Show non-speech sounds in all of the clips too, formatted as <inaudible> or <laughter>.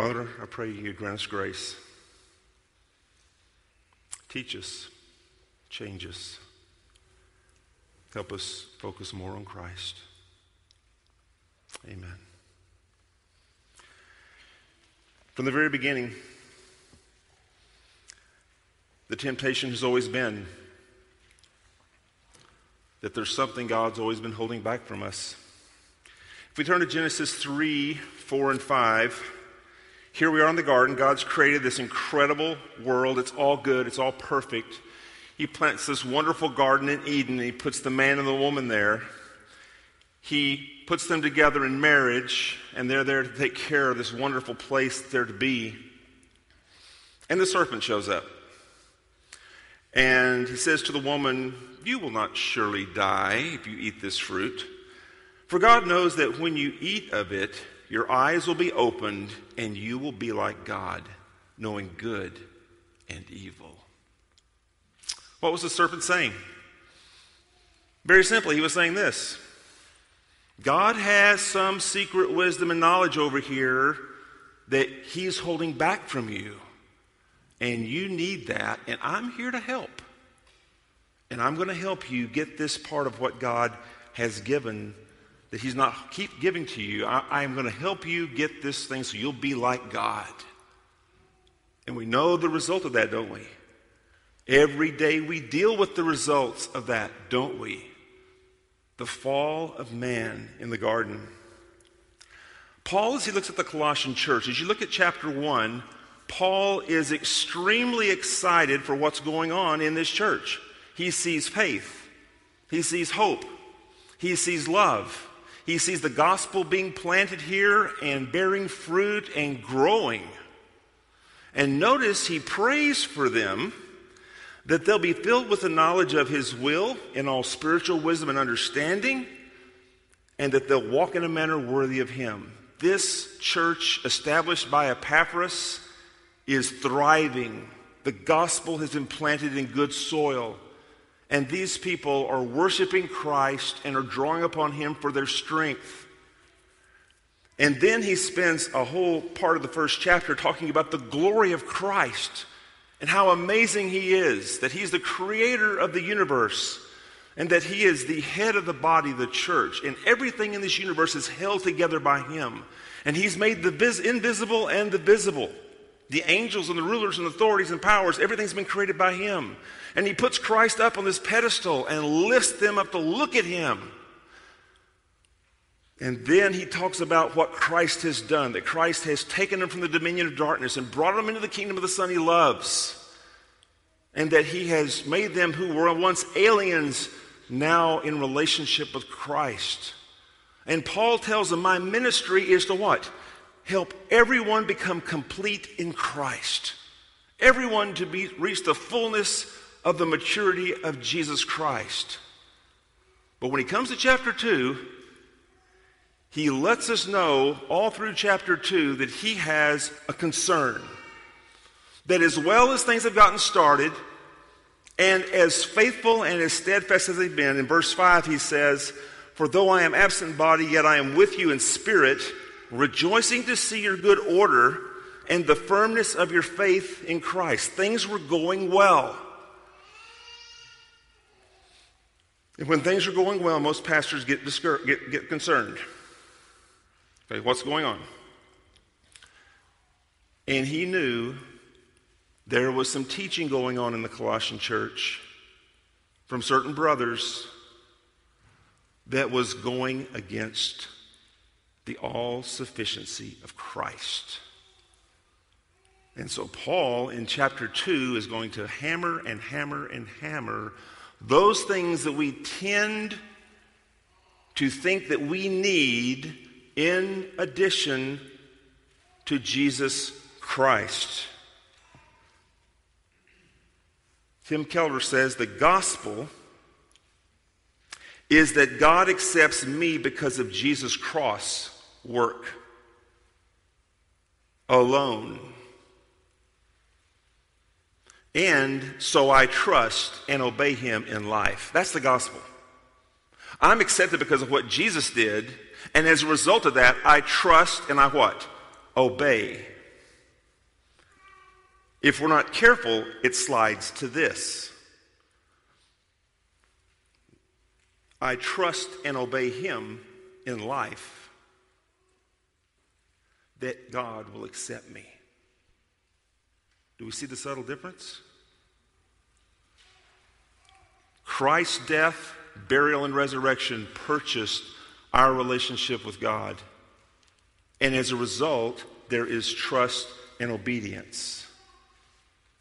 Father, I pray you grant us grace. Teach us, change us, help us focus more on Christ. Amen. From the very beginning, the temptation has always been that there's something God's always been holding back from us. If we turn to Genesis 3, 4, and 5, here we are in the garden. God's created this incredible world. It's all good, it's all perfect. He plants this wonderful garden in Eden, and He puts the man and the woman there. He puts them together in marriage, and they're there to take care of this wonderful place there to be. And the serpent shows up. And he says to the woman, You will not surely die if you eat this fruit. For God knows that when you eat of it, your eyes will be opened, and you will be like God, knowing good and evil. What was the serpent saying? Very simply, he was saying this God has some secret wisdom and knowledge over here that he's holding back from you. And you need that, and I'm here to help. And I'm going to help you get this part of what God has given that He's not keep giving to you. I, am going to help you get this thing so you'll be like God. And we know the result of that, don't we? Every day we deal with the results of that, don't we? The fall of man in the garden. Paul, as he looks at the Colossian church, as you look at chapter 1, Paul is extremely excited for what's going on in this church. He sees faith, he sees hope, he sees love, he sees the gospel being planted here and bearing fruit and growing. And notice he prays for them that they'll be filled with the knowledge of his will in all spiritual wisdom and understanding, and that they'll walk in a manner worthy of him. This church, established by Epaphras, is thriving. The gospel has been planted in good soil. And these people are worshiping Christ and are drawing upon Him for their strength. And then he spends a whole part of the first chapter talking about the glory of Christ and how amazing He is, that He's the creator of the universe and that He is the head of the body, the church. And everything in this universe is held together by Him. And He's made the vis- invisible and the visible. The angels and the rulers and authorities and powers, everything's been created by Him. And he puts Christ up on this pedestal and lifts them up to look at him. And then he talks about what Christ has done, that Christ has taken them from the dominion of darkness and brought them into the kingdom of the Son he loves. And that he has made them who were once aliens now in relationship with Christ. And Paul tells them, My ministry is to what? Help everyone become complete in Christ. Everyone to be, reach the fullness of the maturity of Jesus Christ. But when he comes to chapter 2, he lets us know all through chapter 2 that he has a concern. That as well as things have gotten started, and as faithful and as steadfast as they've been, in verse 5 he says, For though I am absent in body, yet I am with you in spirit, rejoicing to see your good order and the firmness of your faith in Christ. Things were going well. And when things are going well, most pastors get, discour- get, get concerned. Okay, what's going on? And he knew there was some teaching going on in the Colossian church from certain brothers that was going against the all sufficiency of Christ. And so, Paul in chapter 2 is going to hammer and hammer and hammer those things that we tend to think that we need in addition to Jesus Christ. Tim Keller says the gospel is that God accepts me because of Jesus' cross work alone. And so I trust and obey him in life. That's the gospel. I'm accepted because of what Jesus did, and as a result of that, I trust and I what? Obey. If we're not careful, it slides to this I trust and obey Him in life that God will accept me. Do we see the subtle difference? Christ's death, burial, and resurrection purchased our relationship with God. And as a result, there is trust and obedience.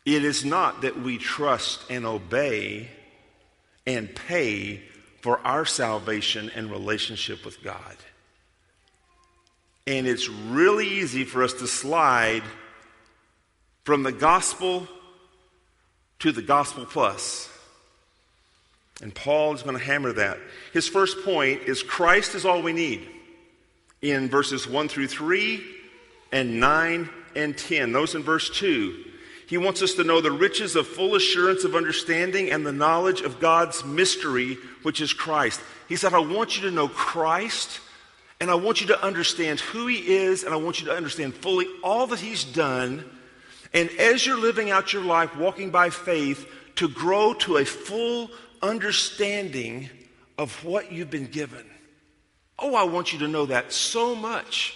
It is not that we trust and obey and pay for our salvation and relationship with God. And it's really easy for us to slide from the gospel to the gospel plus. And Paul is going to hammer that. His first point is Christ is all we need in verses 1 through 3 and 9 and 10. Those in verse 2. He wants us to know the riches of full assurance of understanding and the knowledge of God's mystery, which is Christ. He said, I want you to know Christ, and I want you to understand who He is, and I want you to understand fully all that He's done. And as you're living out your life, walking by faith, to grow to a full understanding of what you've been given. Oh, I want you to know that so much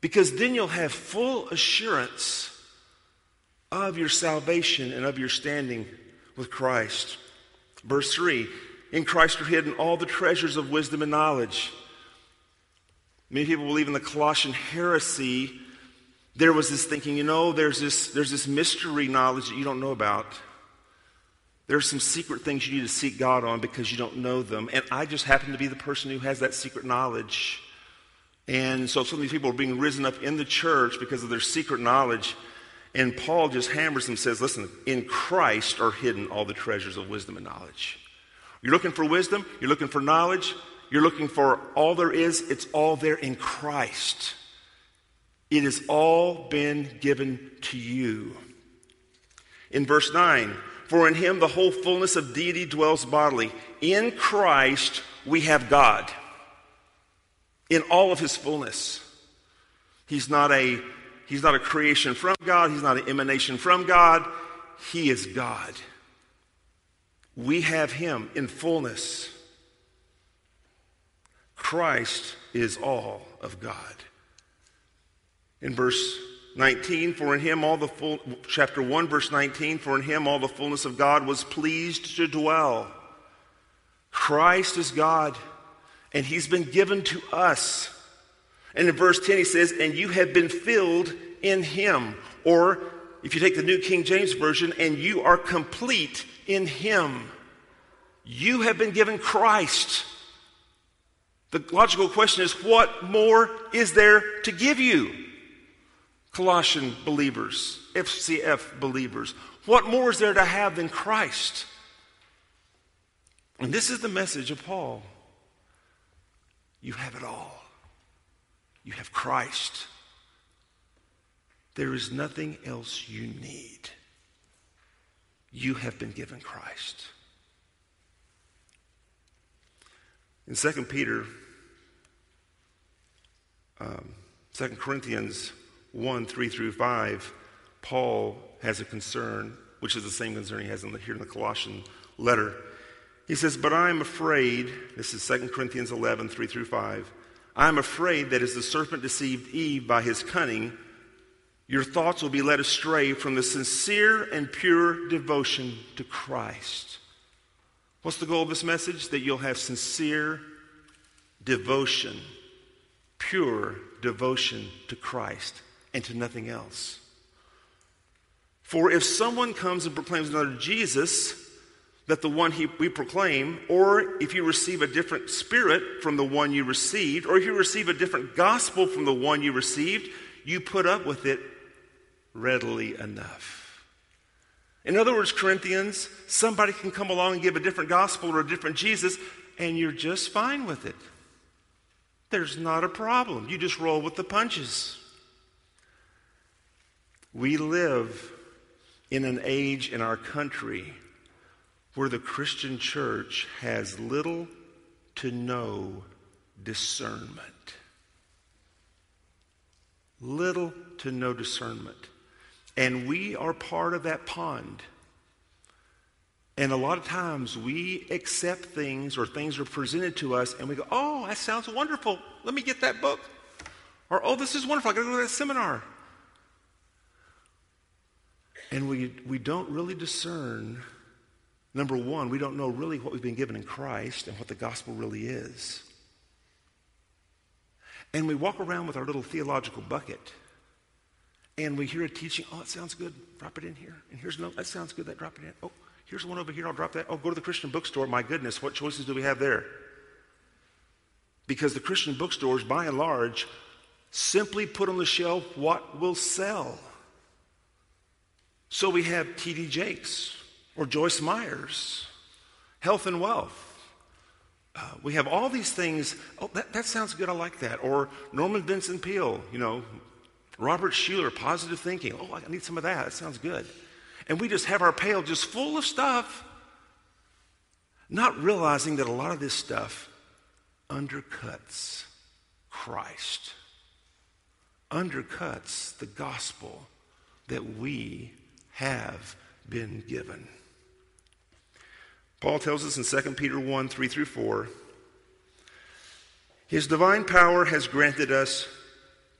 because then you'll have full assurance of your salvation and of your standing with Christ. Verse 3 In Christ are hidden all the treasures of wisdom and knowledge. Many people believe in the Colossian heresy. There was this thinking, you know, there's this, there's this mystery knowledge that you don't know about. There are some secret things you need to seek God on because you don't know them. And I just happen to be the person who has that secret knowledge. And so some of these people are being risen up in the church because of their secret knowledge. And Paul just hammers them says, listen, in Christ are hidden all the treasures of wisdom and knowledge. You're looking for wisdom, you're looking for knowledge, you're looking for all there is, it's all there in Christ. It has all been given to you. In verse 9, for in him the whole fullness of deity dwells bodily. In Christ we have God in all of his fullness. He's not a he's not a creation from God, he's not an emanation from God. He is God. We have him in fullness. Christ is all of God. In verse 19, for in him all the full, chapter 1, verse 19, for in him all the fullness of God was pleased to dwell. Christ is God, and he's been given to us. And in verse 10, he says, and you have been filled in him. Or if you take the New King James Version, and you are complete in him. You have been given Christ. The logical question is, what more is there to give you? Colossian believers, FCF believers. What more is there to have than Christ? And this is the message of Paul. You have it all. You have Christ. There is nothing else you need. You have been given Christ. In 2 Peter, um, 2 Corinthians 1 3 through 5, Paul has a concern, which is the same concern he has in the, here in the Colossian letter. He says, But I am afraid, this is 2 Corinthians 11 3 through 5. I am afraid that as the serpent deceived Eve by his cunning, your thoughts will be led astray from the sincere and pure devotion to Christ. What's the goal of this message? That you'll have sincere devotion, pure devotion to Christ and to nothing else. For if someone comes and proclaims another Jesus, that the one he, we proclaim, or if you receive a different spirit from the one you received, or if you receive a different gospel from the one you received, you put up with it readily enough. In other words, Corinthians, somebody can come along and give a different gospel or a different Jesus, and you're just fine with it. There's not a problem. You just roll with the punches. We live in an age in our country where the Christian church has little to no discernment. Little to no discernment. And we are part of that pond. And a lot of times we accept things or things are presented to us and we go, oh, that sounds wonderful. Let me get that book. Or, oh, this is wonderful. I got to go to that seminar. And we, we don't really discern, number one, we don't know really what we've been given in Christ and what the gospel really is. And we walk around with our little theological bucket and we hear a teaching, oh, it sounds good, drop it in here. And here's no, that sounds good, that drop it in. Oh, Here's one over here. I'll drop that. Oh, go to the Christian bookstore. My goodness, what choices do we have there? Because the Christian bookstores, by and large, simply put on the shelf what will sell. So we have T.D. Jakes or Joyce Meyers, Health and Wealth. Uh, we have all these things. Oh, that, that sounds good. I like that. Or Norman Vincent Peale, you know, Robert Schuller, Positive Thinking. Oh, I need some of that. That sounds good and we just have our pail just full of stuff, not realizing that a lot of this stuff undercuts Christ, undercuts the gospel that we have been given. Paul tells us in 2 Peter 1 3 through 4 His divine power has granted us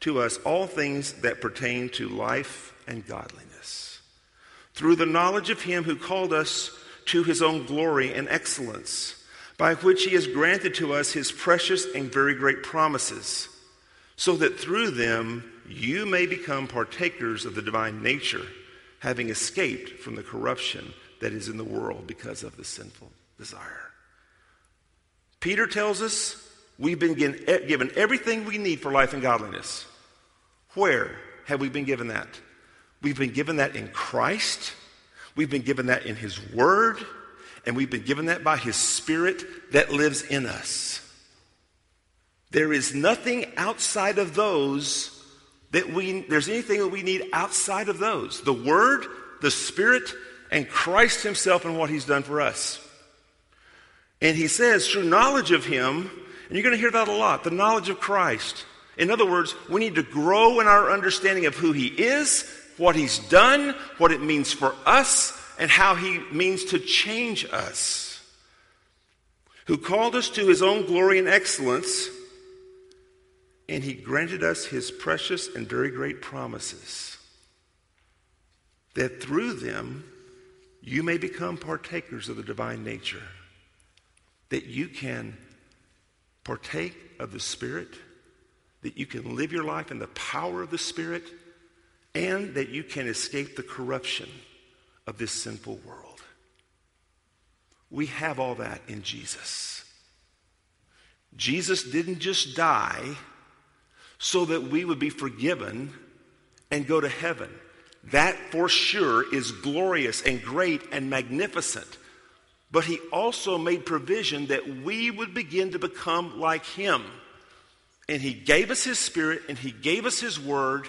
to us all things that pertain to life and godliness through the knowledge of him who called us to his own glory and excellence, by which he has granted to us his precious and very great promises, so that through them you may become partakers of the divine nature, having escaped from the corruption that is in the world because of the sinful desire. Peter tells us we've been given everything we need for life and godliness. Where have we been given that? We've been given that in Christ. We've been given that in His Word. And we've been given that by His Spirit that lives in us. There is nothing outside of those that we, there's anything that we need outside of those the Word, the Spirit, and Christ Himself and what He's done for us. And He says, through knowledge of Him, and you're going to hear that a lot the knowledge of Christ. In other words, we need to grow in our understanding of who He is what he's done, what it means for us, and how he means to change us. Who called us to his own glory and excellence, and he granted us his precious and very great promises, that through them you may become partakers of the divine nature, that you can partake of the Spirit, that you can live your life in the power of the Spirit and that you can escape the corruption of this sinful world. We have all that in Jesus. Jesus didn't just die so that we would be forgiven and go to heaven. That for sure is glorious and great and magnificent. But he also made provision that we would begin to become like him. And he gave us his spirit and he gave us his word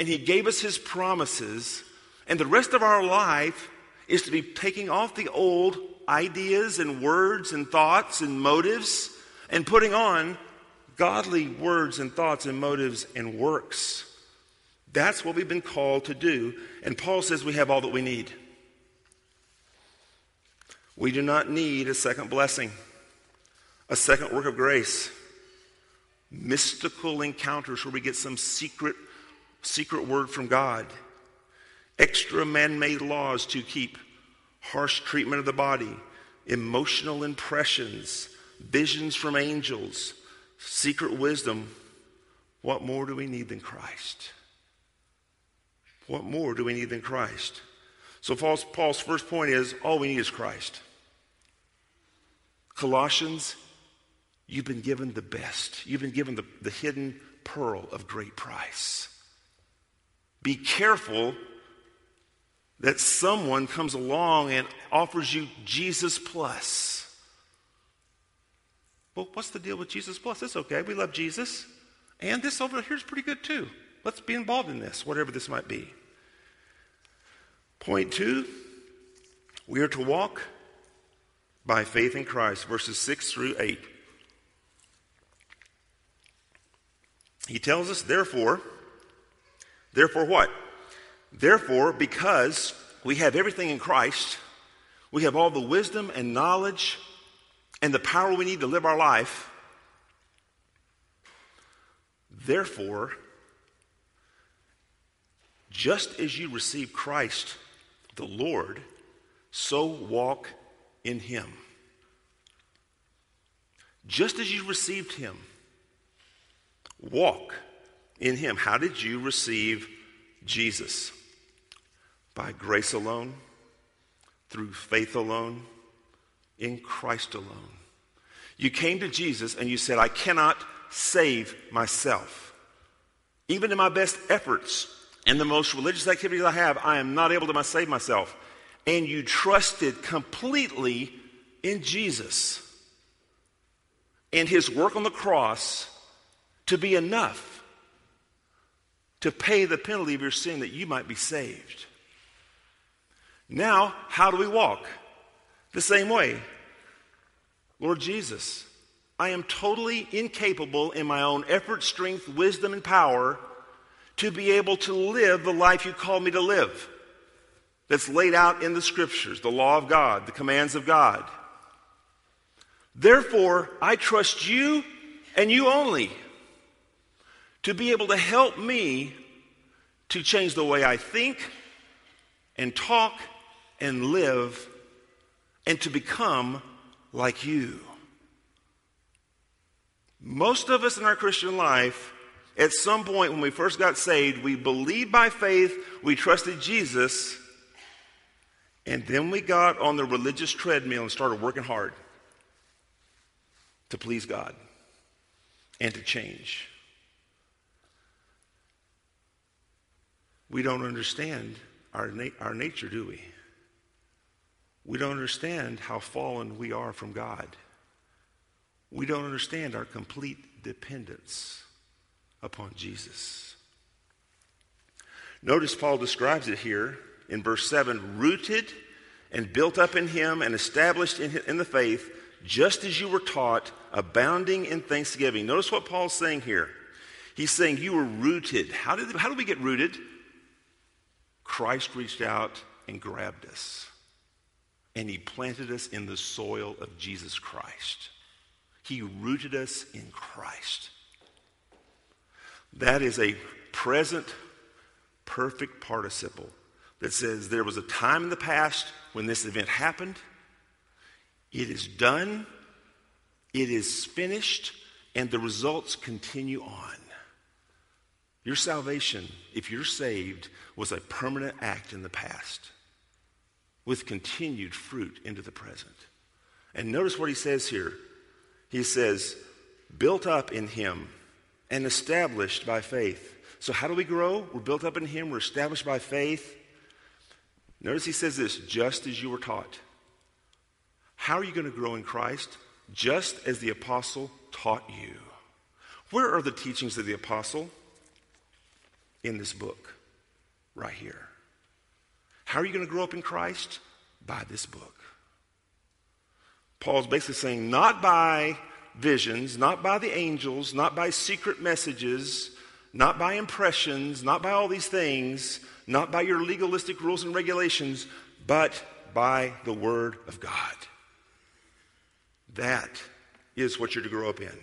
and He gave us His promises, and the rest of our life is to be taking off the old ideas and words and thoughts and motives and putting on godly words and thoughts and motives and works. That's what we've been called to do. And Paul says we have all that we need. We do not need a second blessing, a second work of grace, mystical encounters where we get some secret secret word from God, extra man made laws to keep, harsh treatment of the body, emotional impressions, visions from angels, secret wisdom. What more do we need than Christ? What more do we need than Christ? So, Paul's, Paul's first point is all we need is Christ. Colossians, you've been given the best. You've been given the, the hidden pearl of great price. Be careful that someone comes along and offers you Jesus plus. Well, what's the deal with Jesus plus? It's okay. We love Jesus. And this over here is pretty good too. Let's be involved in this, whatever this might be. Point two, we are to walk by faith in Christ, verses 6 through 8. He tells us, therefore, Therefore, what? Therefore, because we have everything in Christ, we have all the wisdom and knowledge and the power we need to live our life. Therefore, just as you receive Christ, the Lord, so walk in him. Just as you received him, walk in him. How did you receive Jesus? By grace alone, through faith alone, in Christ alone. You came to Jesus and you said, I cannot save myself. Even in my best efforts and the most religious activities I have, I am not able to save myself. And you trusted completely in Jesus and his work on the cross to be enough to pay the penalty of your sin that you might be saved. Now, how do we walk? The same way. Lord Jesus, I am totally incapable in my own effort, strength, wisdom, and power to be able to live the life you call me to live. That's laid out in the scriptures, the law of God, the commands of God. Therefore, I trust you and you only to be able to help me to change the way I think and talk and live and to become like you. Most of us in our Christian life, at some point when we first got saved, we believed by faith, we trusted Jesus, and then we got on the religious treadmill and started working hard to please God and to change. We don't understand our, na- our nature, do we? We don't understand how fallen we are from God. We don't understand our complete dependence upon Jesus. Notice Paul describes it here in verse 7 rooted and built up in him and established in, in the faith, just as you were taught, abounding in thanksgiving. Notice what Paul's saying here. He's saying you were rooted. How did, how did we get rooted? Christ reached out and grabbed us and he planted us in the soil of Jesus Christ. He rooted us in Christ. That is a present perfect participle that says there was a time in the past when this event happened. It is done, it is finished, and the results continue on. Your salvation, if you're saved, was a permanent act in the past with continued fruit into the present. And notice what he says here. He says, built up in him and established by faith. So, how do we grow? We're built up in him, we're established by faith. Notice he says this just as you were taught. How are you going to grow in Christ? Just as the apostle taught you. Where are the teachings of the apostle? In this book, right here. How are you going to grow up in Christ? By this book. Paul's basically saying, not by visions, not by the angels, not by secret messages, not by impressions, not by all these things, not by your legalistic rules and regulations, but by the Word of God. That is what you're to grow up in.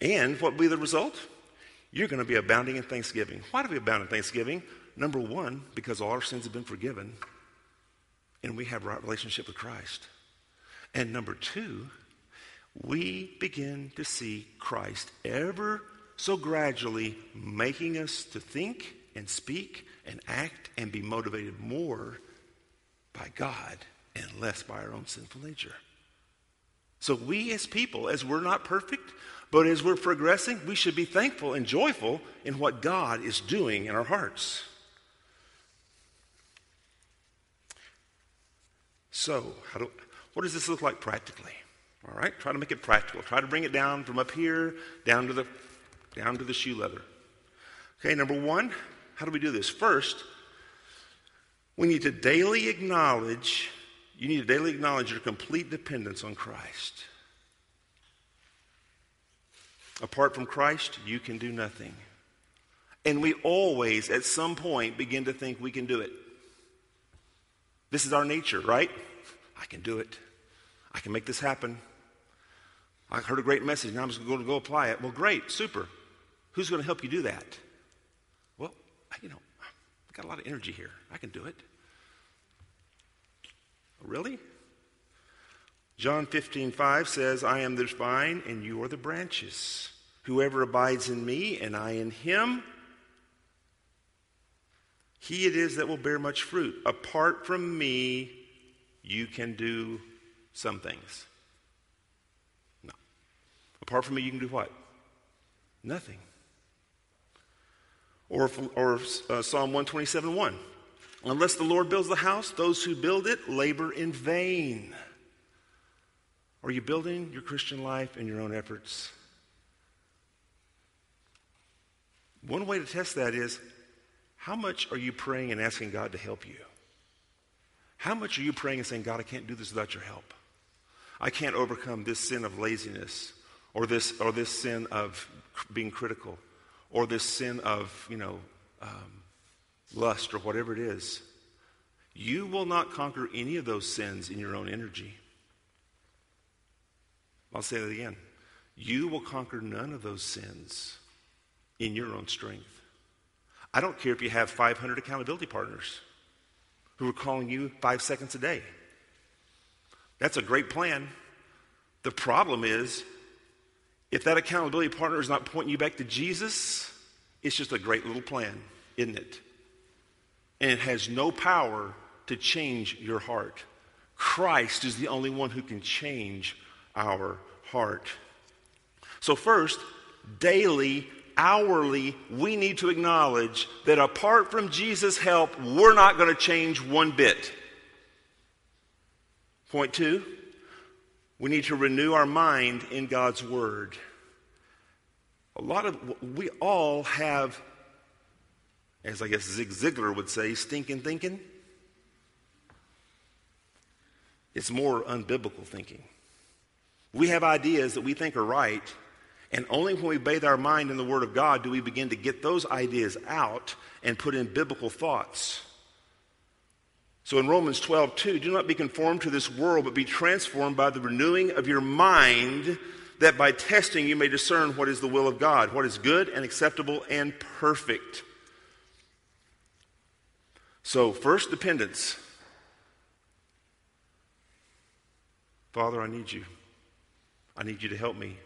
And what will be the result? You're going to be abounding in thanksgiving. Why do we abound in thanksgiving? Number one, because all our sins have been forgiven and we have a right relationship with Christ. And number two, we begin to see Christ ever so gradually making us to think and speak and act and be motivated more by God and less by our own sinful nature. So, we as people, as we're not perfect, but as we're progressing, we should be thankful and joyful in what God is doing in our hearts. So, do, what does this look like practically? All right, try to make it practical. Try to bring it down from up here down to the down to the shoe leather. Okay, number one, how do we do this? First, we need to daily acknowledge, you need to daily acknowledge your complete dependence on Christ. Apart from Christ, you can do nothing. And we always, at some point, begin to think we can do it. This is our nature, right? I can do it. I can make this happen. I heard a great message. Now I'm just going to go apply it. Well, great, super. Who's going to help you do that? Well, you know, I've got a lot of energy here. I can do it. Oh, really? John 15, 5 says, I am the vine and you are the branches. Whoever abides in me and I in him, he it is that will bear much fruit. Apart from me, you can do some things. No. Apart from me, you can do what? Nothing. Or, or uh, Psalm 127 1. Unless the Lord builds the house, those who build it labor in vain. Are you building your Christian life in your own efforts? One way to test that is how much are you praying and asking God to help you? How much are you praying and saying, God, I can't do this without your help? I can't overcome this sin of laziness or this, or this sin of being critical or this sin of, you know, um, lust or whatever it is. You will not conquer any of those sins in your own energy. I'll say that again. You will conquer none of those sins in your own strength. I don't care if you have 500 accountability partners who are calling you five seconds a day. That's a great plan. The problem is, if that accountability partner is not pointing you back to Jesus, it's just a great little plan, isn't it? And it has no power to change your heart. Christ is the only one who can change our heart. So, first, daily hourly, we need to acknowledge that apart from Jesus' help, we're not going to change one bit. Point two, we need to renew our mind in God's Word. A lot of, we all have, as I guess Zig Ziglar would say, stinking thinking. It's more unbiblical thinking. We have ideas that we think are right, and only when we bathe our mind in the Word of God do we begin to get those ideas out and put in biblical thoughts. So in Romans 12, 2, do not be conformed to this world, but be transformed by the renewing of your mind, that by testing you may discern what is the will of God, what is good and acceptable and perfect. So, first, dependence. Father, I need you. I need you to help me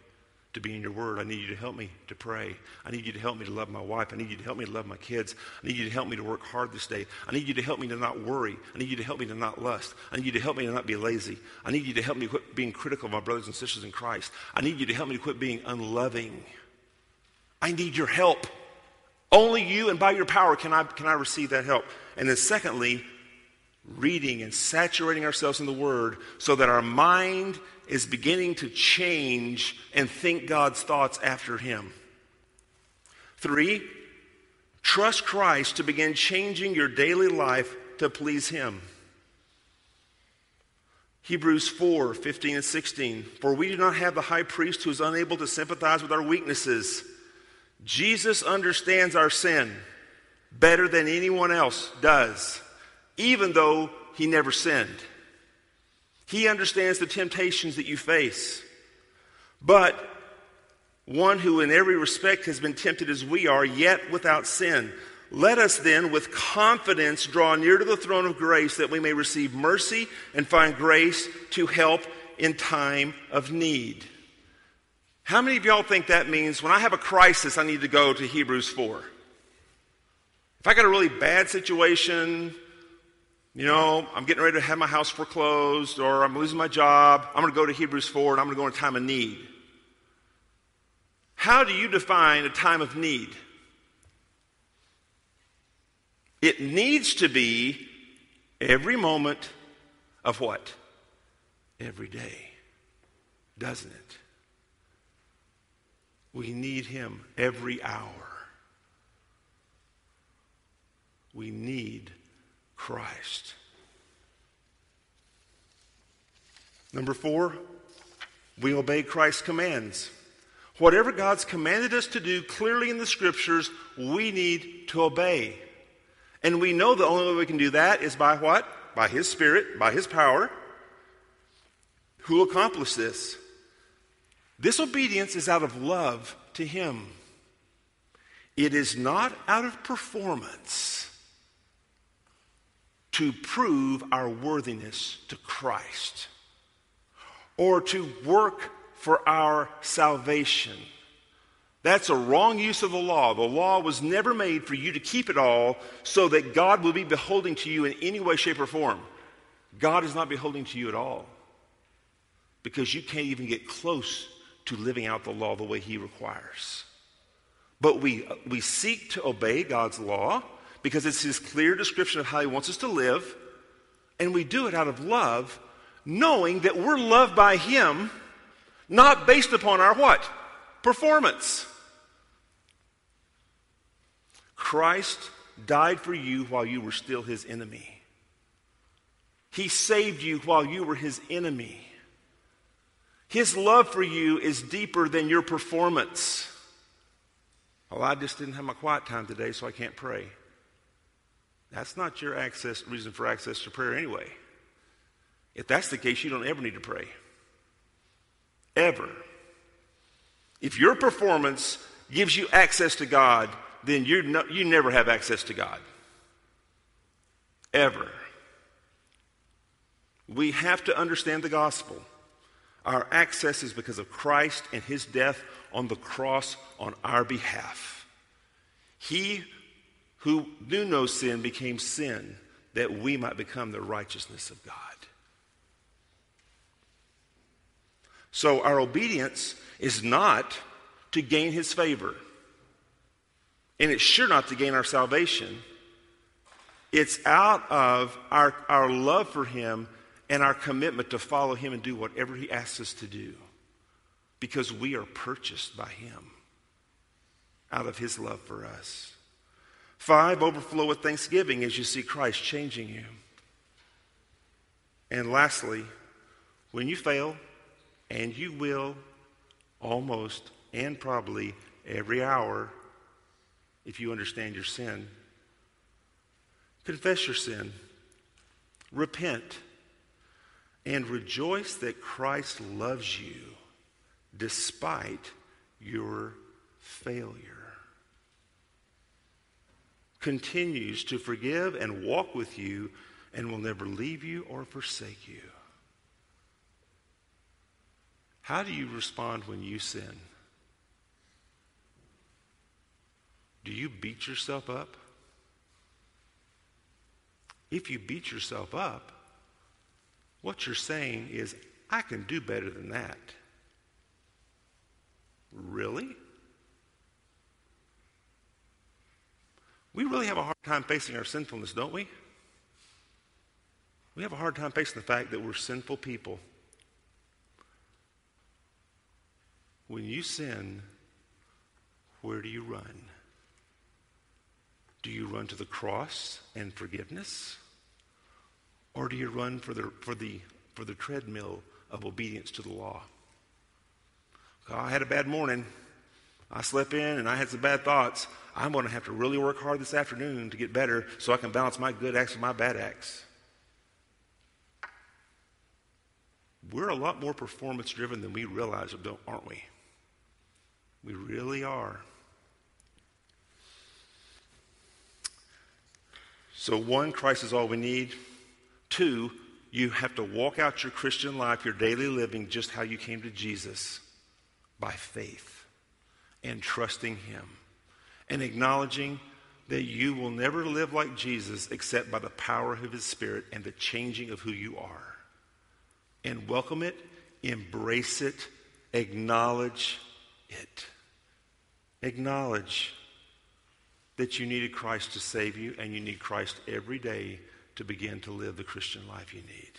to be in your word. I need you to help me to pray. I need you to help me to love my wife. I need you to help me to love my kids. I need you to help me to work hard this day. I need you to help me to not worry. I need you to help me to not lust. I need you to help me to not be lazy. I need you to help me quit being critical of my brothers and sisters in Christ. I need you to help me to quit being unloving. I need your help. Only you and by your power can I, can I receive that help. And then, secondly, reading and saturating ourselves in the Word so that our mind is beginning to change and think God's thoughts after Him. Three, trust Christ to begin changing your daily life to please Him. Hebrews 4 15 and 16. For we do not have the high priest who is unable to sympathize with our weaknesses. Jesus understands our sin better than anyone else does even though he never sinned. He understands the temptations that you face. But one who in every respect has been tempted as we are, yet without sin. Let us then, with confidence, draw near to the throne of grace that we may receive mercy and find grace to help in time of need. How many of y'all think that means when I have a crisis, I need to go to Hebrews 4? If I got a really bad situation, you know, I'm getting ready to have my house foreclosed or I'm losing my job. I'm going to go to Hebrews 4 and I'm going to go in a time of need. How do you define a time of need? It needs to be every moment of what? Every day, doesn't it? We need Him every hour. We need Christ. Number four, we obey Christ's commands. Whatever God's commanded us to do clearly in the scriptures, we need to obey. And we know the only way we can do that is by what? By His Spirit, by His power. Who will accomplish this? This obedience is out of love to Him. It is not out of performance to prove our worthiness to Christ or to work for our salvation. That's a wrong use of the law. The law was never made for you to keep it all so that God will be beholding to you in any way, shape, or form. God is not beholding to you at all because you can't even get close to living out the law the way He requires. But we, we seek to obey God's law because it's His clear description of how He wants us to live, and we do it out of love, knowing that we're loved by Him, not based upon our what? Performance. Christ died for you while you were still his enemy. He saved you while you were his enemy. His love for you is deeper than your performance. Well, I just didn't have my quiet time today, so I can't pray. That's not your access, reason for access to prayer anyway. If that's the case, you don't ever need to pray. Ever. If your performance gives you access to God, then you no, you never have access to God. Ever. We have to understand the gospel. Our access is because of Christ and his death on the cross on our behalf. He who knew no sin became sin that we might become the righteousness of God. So our obedience is not to gain his favor. And it's sure not to gain our salvation. It's out of our, our love for Him and our commitment to follow Him and do whatever He asks us to do because we are purchased by Him out of His love for us. Five, overflow with thanksgiving as you see Christ changing you. And lastly, when you fail, and you will almost and probably every hour, if you understand your sin. Confess your sin, repent, and rejoice that Christ loves you despite your failure. Continues to forgive and walk with you and will never leave you or forsake you. How do you respond when you sin? Do you beat yourself up? If you beat yourself up, what you're saying is, I can do better than that. Really? We really have a hard time facing our sinfulness, don't we? We have a hard time facing the fact that we're sinful people. When you sin, where do you run? Do you run to the cross and forgiveness? Or do you run for the, for the, for the treadmill of obedience to the law? I had a bad morning. I slept in and I had some bad thoughts. I'm going to have to really work hard this afternoon to get better so I can balance my good acts with my bad acts. We're a lot more performance driven than we realize, aren't we? We really are. So, one, Christ is all we need. Two, you have to walk out your Christian life, your daily living, just how you came to Jesus by faith and trusting Him and acknowledging that you will never live like Jesus except by the power of His Spirit and the changing of who you are. And welcome it, embrace it, acknowledge it. Acknowledge that you needed Christ to save you, and you need Christ every day to begin to live the Christian life you need.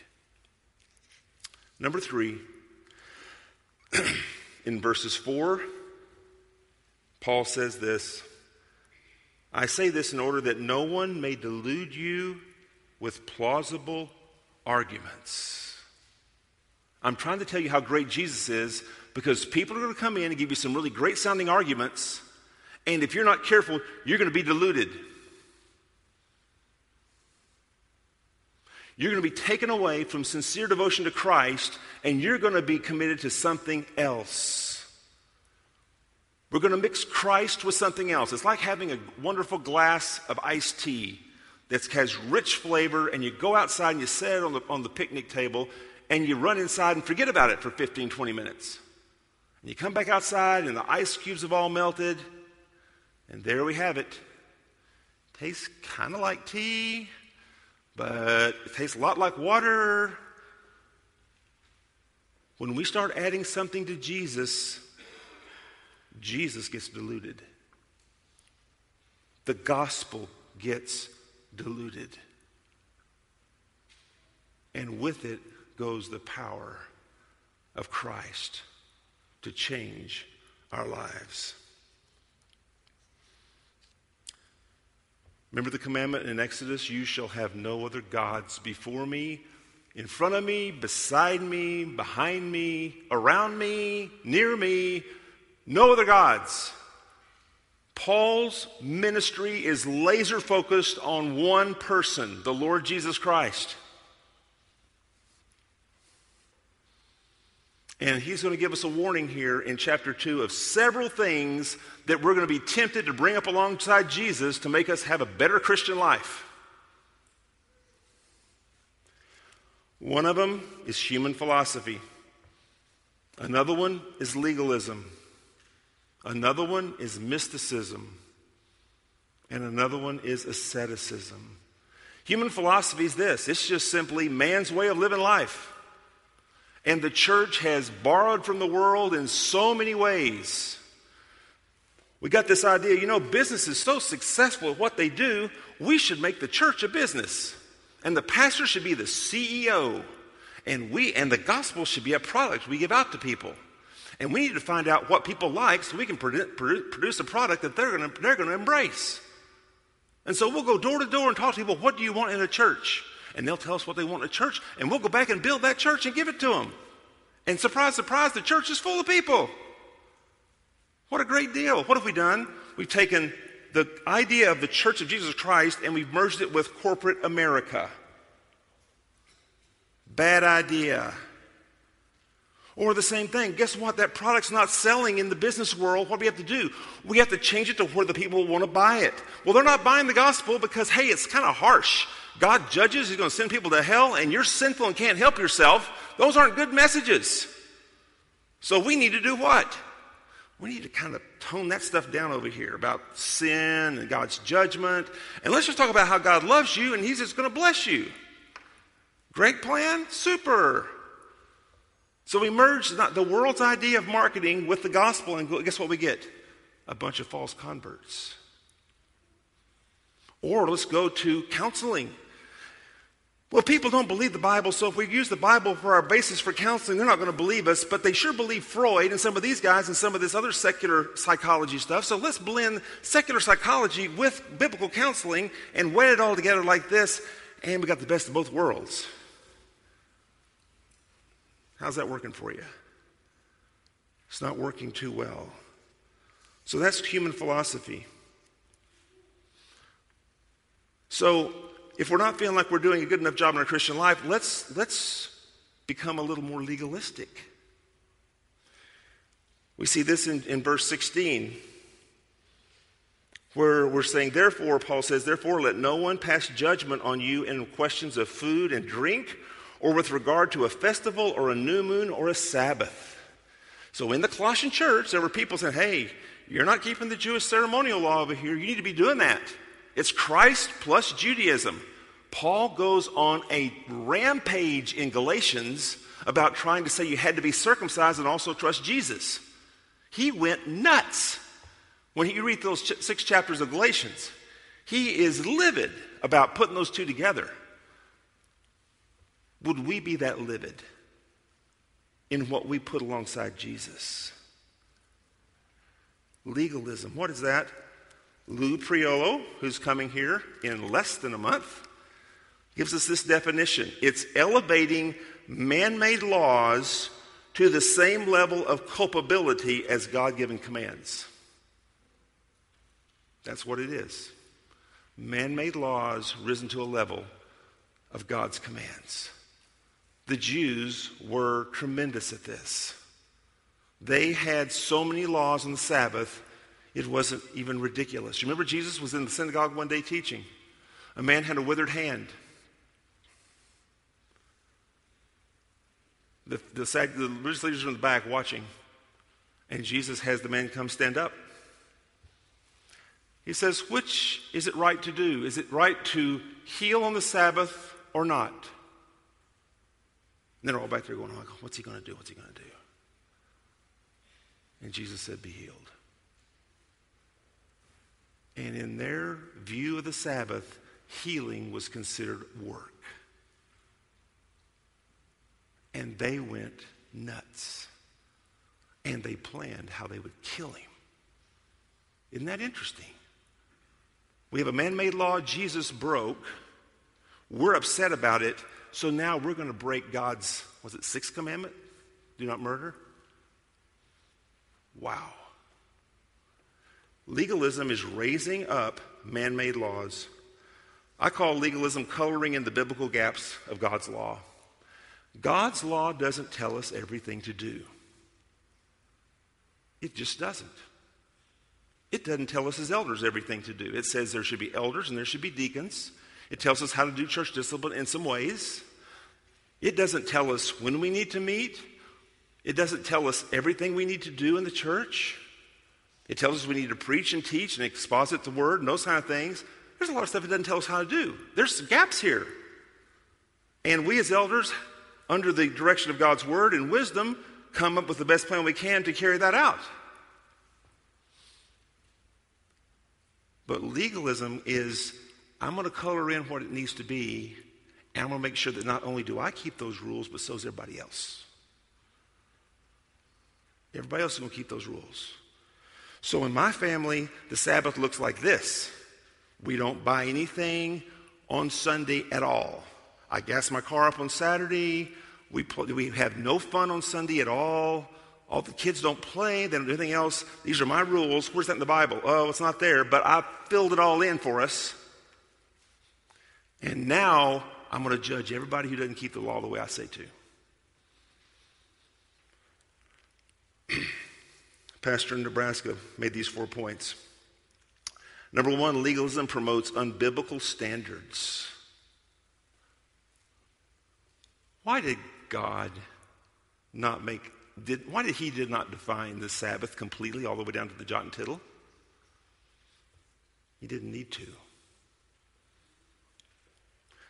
Number three, <clears throat> in verses 4, Paul says this I say this in order that no one may delude you with plausible arguments. I'm trying to tell you how great Jesus is, because people are going to come in and give you some really great sounding arguments, and if you're not careful, you're going to be deluded. You're going to be taken away from sincere devotion to Christ, and you're going to be committed to something else. We're going to mix Christ with something else. It's like having a wonderful glass of iced tea that has rich flavor, and you go outside and you set it on the, on the picnic table, and you run inside and forget about it for 15, 20 minutes. And you come back outside, and the ice cubes have all melted, and there we have it. Tastes kind of like tea, but it tastes a lot like water. When we start adding something to Jesus, Jesus gets diluted. The gospel gets diluted. And with it goes the power of Christ to change our lives. Remember the commandment in Exodus you shall have no other gods before me, in front of me, beside me, behind me, around me, near me, no other gods. Paul's ministry is laser focused on one person, the Lord Jesus Christ. And he's going to give us a warning here in chapter 2 of several things that we're going to be tempted to bring up alongside Jesus to make us have a better Christian life. One of them is human philosophy, another one is legalism. Another one is mysticism. And another one is asceticism. Human philosophy is this it's just simply man's way of living life. And the church has borrowed from the world in so many ways. We got this idea, you know, business is so successful at what they do, we should make the church a business. And the pastor should be the CEO. And we and the gospel should be a product we give out to people. And we need to find out what people like so we can produce a product that they're going to they're going to embrace. And so we'll go door to door and talk to people, what do you want in a church? And they'll tell us what they want in a church, and we'll go back and build that church and give it to them. And surprise, surprise, the church is full of people. What a great deal. What have we done? We've taken the idea of the church of Jesus Christ and we've merged it with corporate America. Bad idea. Or the same thing. Guess what? That product's not selling in the business world. What do we have to do? We have to change it to where the people want to buy it. Well, they're not buying the gospel because, hey, it's kind of harsh. God judges, He's going to send people to hell, and you're sinful and can't help yourself. Those aren't good messages. So we need to do what? We need to kind of tone that stuff down over here about sin and God's judgment. And let's just talk about how God loves you and He's just going to bless you. Great plan? Super. So we merge the world's idea of marketing with the gospel, and guess what we get? A bunch of false converts. Or let's go to counseling. Well, people don't believe the Bible, so if we use the Bible for our basis for counseling, they're not going to believe us, but they sure believe Freud and some of these guys and some of this other secular psychology stuff. So let's blend secular psychology with biblical counseling and wed it all together like this, and we got the best of both worlds. How's that working for you? It's not working too well. So that's human philosophy. So if we're not feeling like we're doing a good enough job in our Christian life, let's, let's become a little more legalistic. We see this in, in verse 16, where we're saying, Therefore, Paul says, Therefore, let no one pass judgment on you in questions of food and drink or with regard to a festival or a new moon or a Sabbath. So in the Colossian church, there were people saying, hey, you're not keeping the Jewish ceremonial law over here. You need to be doing that. It's Christ plus Judaism. Paul goes on a rampage in Galatians about trying to say you had to be circumcised and also trust Jesus. He went nuts when you read those ch- six chapters of Galatians. He is livid about putting those two together. Would we be that livid in what we put alongside Jesus? Legalism. What is that? Lou Priolo, who's coming here in less than a month, gives us this definition it's elevating man made laws to the same level of culpability as God given commands. That's what it is. Man made laws risen to a level of God's commands. The Jews were tremendous at this. They had so many laws on the Sabbath, it wasn't even ridiculous. You remember Jesus was in the synagogue one day teaching. A man had a withered hand. The, the, the religious leaders are in the back watching, and Jesus has the man come stand up. He says, Which is it right to do? Is it right to heal on the Sabbath or not? And they're all back there going, oh, What's he going to do? What's he going to do? And Jesus said, Be healed. And in their view of the Sabbath, healing was considered work. And they went nuts. And they planned how they would kill him. Isn't that interesting? We have a man made law Jesus broke. We're upset about it. So now we're going to break God's, was it sixth commandment? Do not murder? Wow. Legalism is raising up man made laws. I call legalism coloring in the biblical gaps of God's law. God's law doesn't tell us everything to do, it just doesn't. It doesn't tell us as elders everything to do. It says there should be elders and there should be deacons. It tells us how to do church discipline in some ways. It doesn't tell us when we need to meet. It doesn't tell us everything we need to do in the church. It tells us we need to preach and teach and exposit the word and those kind of things. There's a lot of stuff it doesn't tell us how to do. There's gaps here. And we as elders under the direction of God's word and wisdom, come up with the best plan we can to carry that out. But legalism is I'm going to color in what it needs to be, and I'm going to make sure that not only do I keep those rules, but so is everybody else. Everybody else is going to keep those rules. So in my family, the Sabbath looks like this we don't buy anything on Sunday at all. I gas my car up on Saturday. We, we have no fun on Sunday at all. All the kids don't play. They don't do anything else. These are my rules. Where's that in the Bible? Oh, it's not there, but I filled it all in for us. And now I'm going to judge everybody who doesn't keep the law the way I say to. <clears throat> Pastor in Nebraska made these four points. Number one, legalism promotes unbiblical standards. Why did God not make, did, why did he did not define the Sabbath completely all the way down to the jot and tittle? He didn't need to.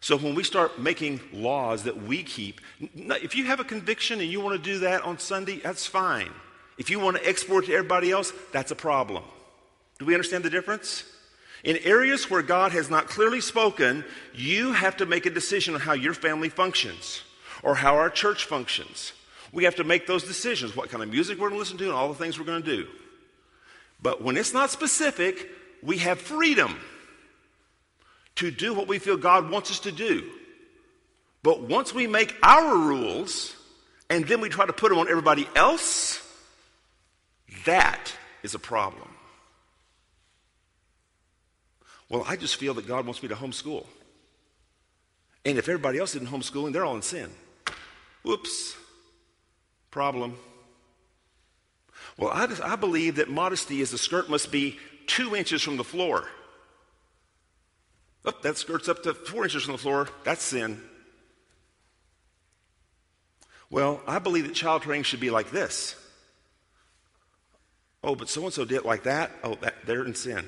So when we start making laws that we keep, if you have a conviction and you want to do that on Sunday, that's fine. If you want to export to everybody else, that's a problem. Do we understand the difference? In areas where God has not clearly spoken, you have to make a decision on how your family functions or how our church functions. We have to make those decisions what kind of music we're going to listen to and all the things we're going to do. But when it's not specific, we have freedom to do what we feel God wants us to do. But once we make our rules and then we try to put them on everybody else, that is a problem. Well, I just feel that God wants me to homeschool. And if everybody else isn't homeschooling, they're all in sin. Whoops. Problem. Well, I, I believe that modesty is the skirt must be two inches from the floor. Oh, that skirt's up to four inches from the floor. That's sin. Well, I believe that child training should be like this. Oh, but so and so did it like that. Oh, that, they're in sin.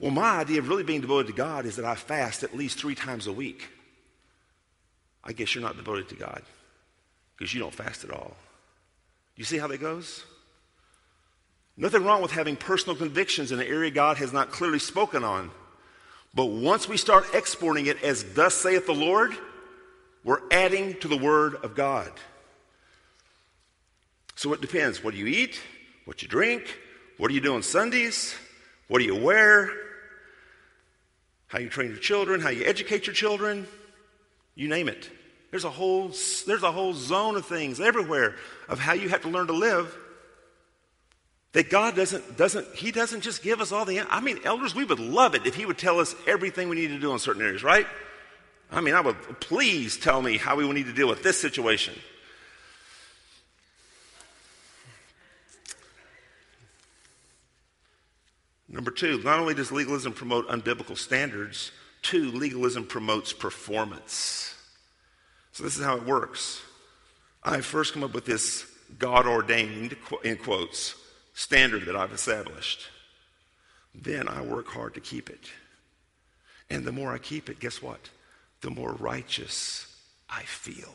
Well, my idea of really being devoted to God is that I fast at least three times a week. I guess you're not devoted to God because you don't fast at all. You see how that goes? Nothing wrong with having personal convictions in an area God has not clearly spoken on. But once we start exporting it as thus saith the Lord, we're adding to the word of God. So it depends. What do you eat? What you drink? What do you do on Sundays? What do you wear? How you train your children? How you educate your children? You name it. There's a whole, there's a whole zone of things everywhere of how you have to learn to live. That God doesn't, doesn't, He doesn't just give us all the, I mean, elders, we would love it if He would tell us everything we need to do in certain areas, right? I mean, I would, please tell me how we need to deal with this situation. Number two, not only does legalism promote unbiblical standards, two, legalism promotes performance. So this is how it works. I first come up with this God ordained, in quotes, standard that I've established. Then I work hard to keep it. And the more I keep it, guess what? The more righteous I feel.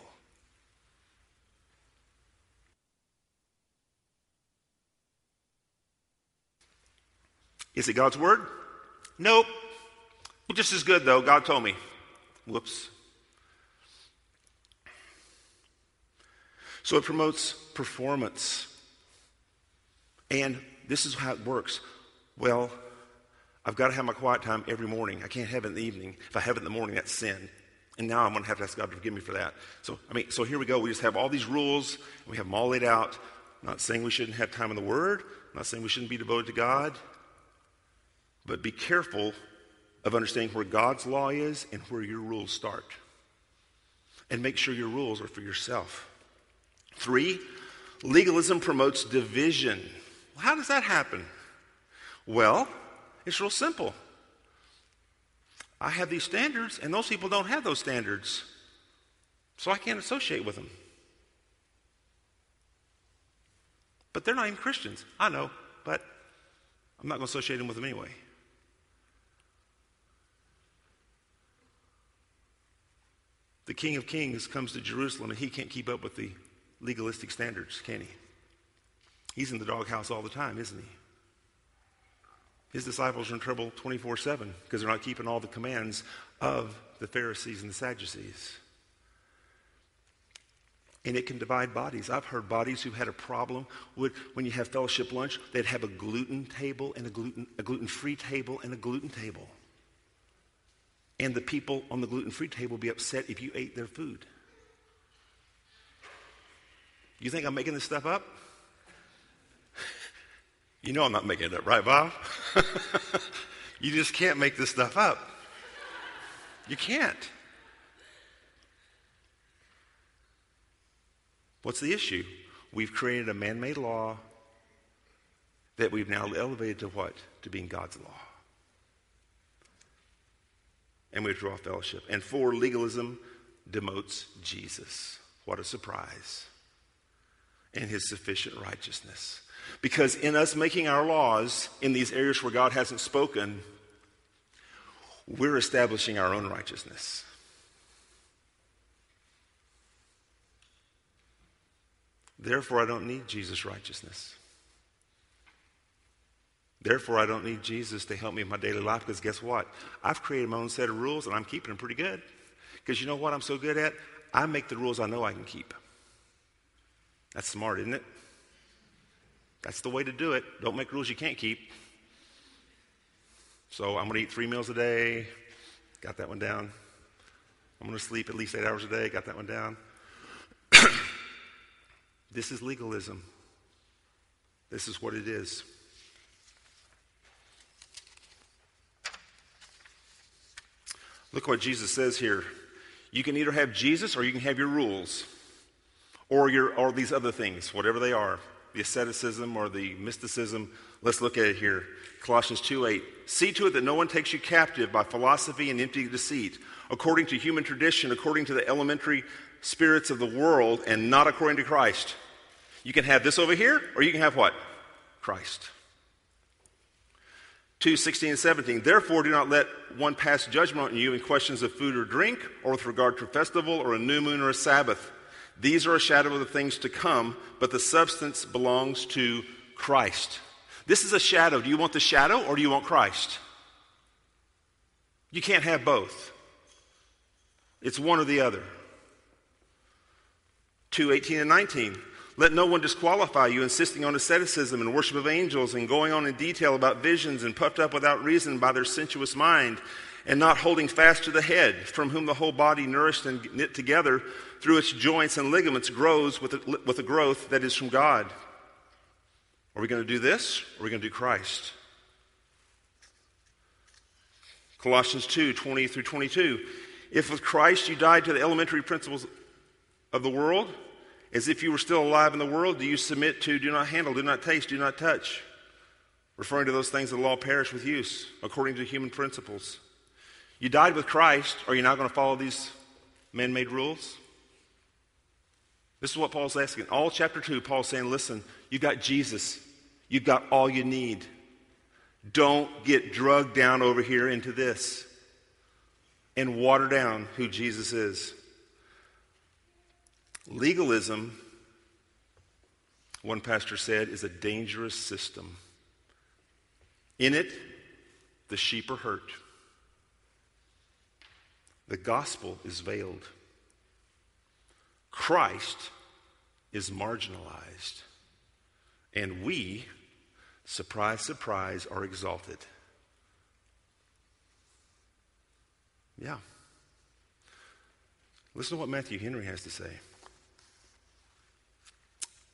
Is it God's word? Nope. Just as good, though. God told me. Whoops. So it promotes performance. And this is how it works. Well, I've got to have my quiet time every morning. I can't have it in the evening. If I have it in the morning, that's sin. And now I'm going to have to ask God to forgive me for that. So, I mean, so here we go. We just have all these rules, we have them all laid out. Not saying we shouldn't have time in the Word. Not saying we shouldn't be devoted to God. But be careful of understanding where God's law is and where your rules start. And make sure your rules are for yourself. Three, legalism promotes division. How does that happen? Well, it's real simple. I have these standards, and those people don't have those standards. So I can't associate with them. But they're not even Christians. I know, but I'm not going to associate them with them anyway. The King of Kings comes to Jerusalem and he can't keep up with the legalistic standards, can he? He's in the doghouse all the time, isn't he? His disciples are in trouble 24 7 because they're not keeping all the commands of the Pharisees and the Sadducees. And it can divide bodies. I've heard bodies who had a problem with when you have fellowship lunch, they'd have a gluten table and a gluten a gluten-free table and a gluten table. And the people on the gluten free table be upset if you ate their food. You think I'm making this stuff up? You know I'm not making it up, right, Bob? <laughs> you just can't make this stuff up. You can't. What's the issue? We've created a man made law that we've now elevated to what? To being God's law and we withdraw fellowship. And four, legalism demotes Jesus. What a surprise. And his sufficient righteousness. Because in us making our laws in these areas where God hasn't spoken, we're establishing our own righteousness. Therefore, I don't need Jesus' righteousness. Therefore, I don't need Jesus to help me in my daily life because guess what? I've created my own set of rules and I'm keeping them pretty good. Because you know what I'm so good at? I make the rules I know I can keep. That's smart, isn't it? That's the way to do it. Don't make rules you can't keep. So I'm going to eat three meals a day. Got that one down. I'm going to sleep at least eight hours a day. Got that one down. <coughs> this is legalism. This is what it is. Look what Jesus says here. You can either have Jesus or you can have your rules or, your, or these other things, whatever they are the asceticism or the mysticism. Let's look at it here. Colossians 2 8. See to it that no one takes you captive by philosophy and empty deceit, according to human tradition, according to the elementary spirits of the world, and not according to Christ. You can have this over here, or you can have what? Christ. 2 16 and 17. Therefore, do not let one pass judgment on you in questions of food or drink, or with regard to a festival, or a new moon, or a Sabbath. These are a shadow of the things to come, but the substance belongs to Christ. This is a shadow. Do you want the shadow or do you want Christ? You can't have both. It's one or the other. 2 18 and 19. Let no one disqualify you, insisting on asceticism and worship of angels and going on in detail about visions and puffed up without reason by their sensuous mind and not holding fast to the head, from whom the whole body, nourished and knit together through its joints and ligaments, grows with a, with a growth that is from God. Are we going to do this or are we going to do Christ? Colossians 2 20 through 22. If with Christ you died to the elementary principles of the world, as if you were still alive in the world, do you submit to, do not handle, do not taste, do not touch? Referring to those things that the law perish with use, according to human principles. You died with Christ. Are you now going to follow these man made rules? This is what Paul's asking. All chapter 2, Paul's saying, listen, you've got Jesus. You've got all you need. Don't get drugged down over here into this and water down who Jesus is. Legalism, one pastor said, is a dangerous system. In it, the sheep are hurt. The gospel is veiled. Christ is marginalized. And we, surprise, surprise, are exalted. Yeah. Listen to what Matthew Henry has to say.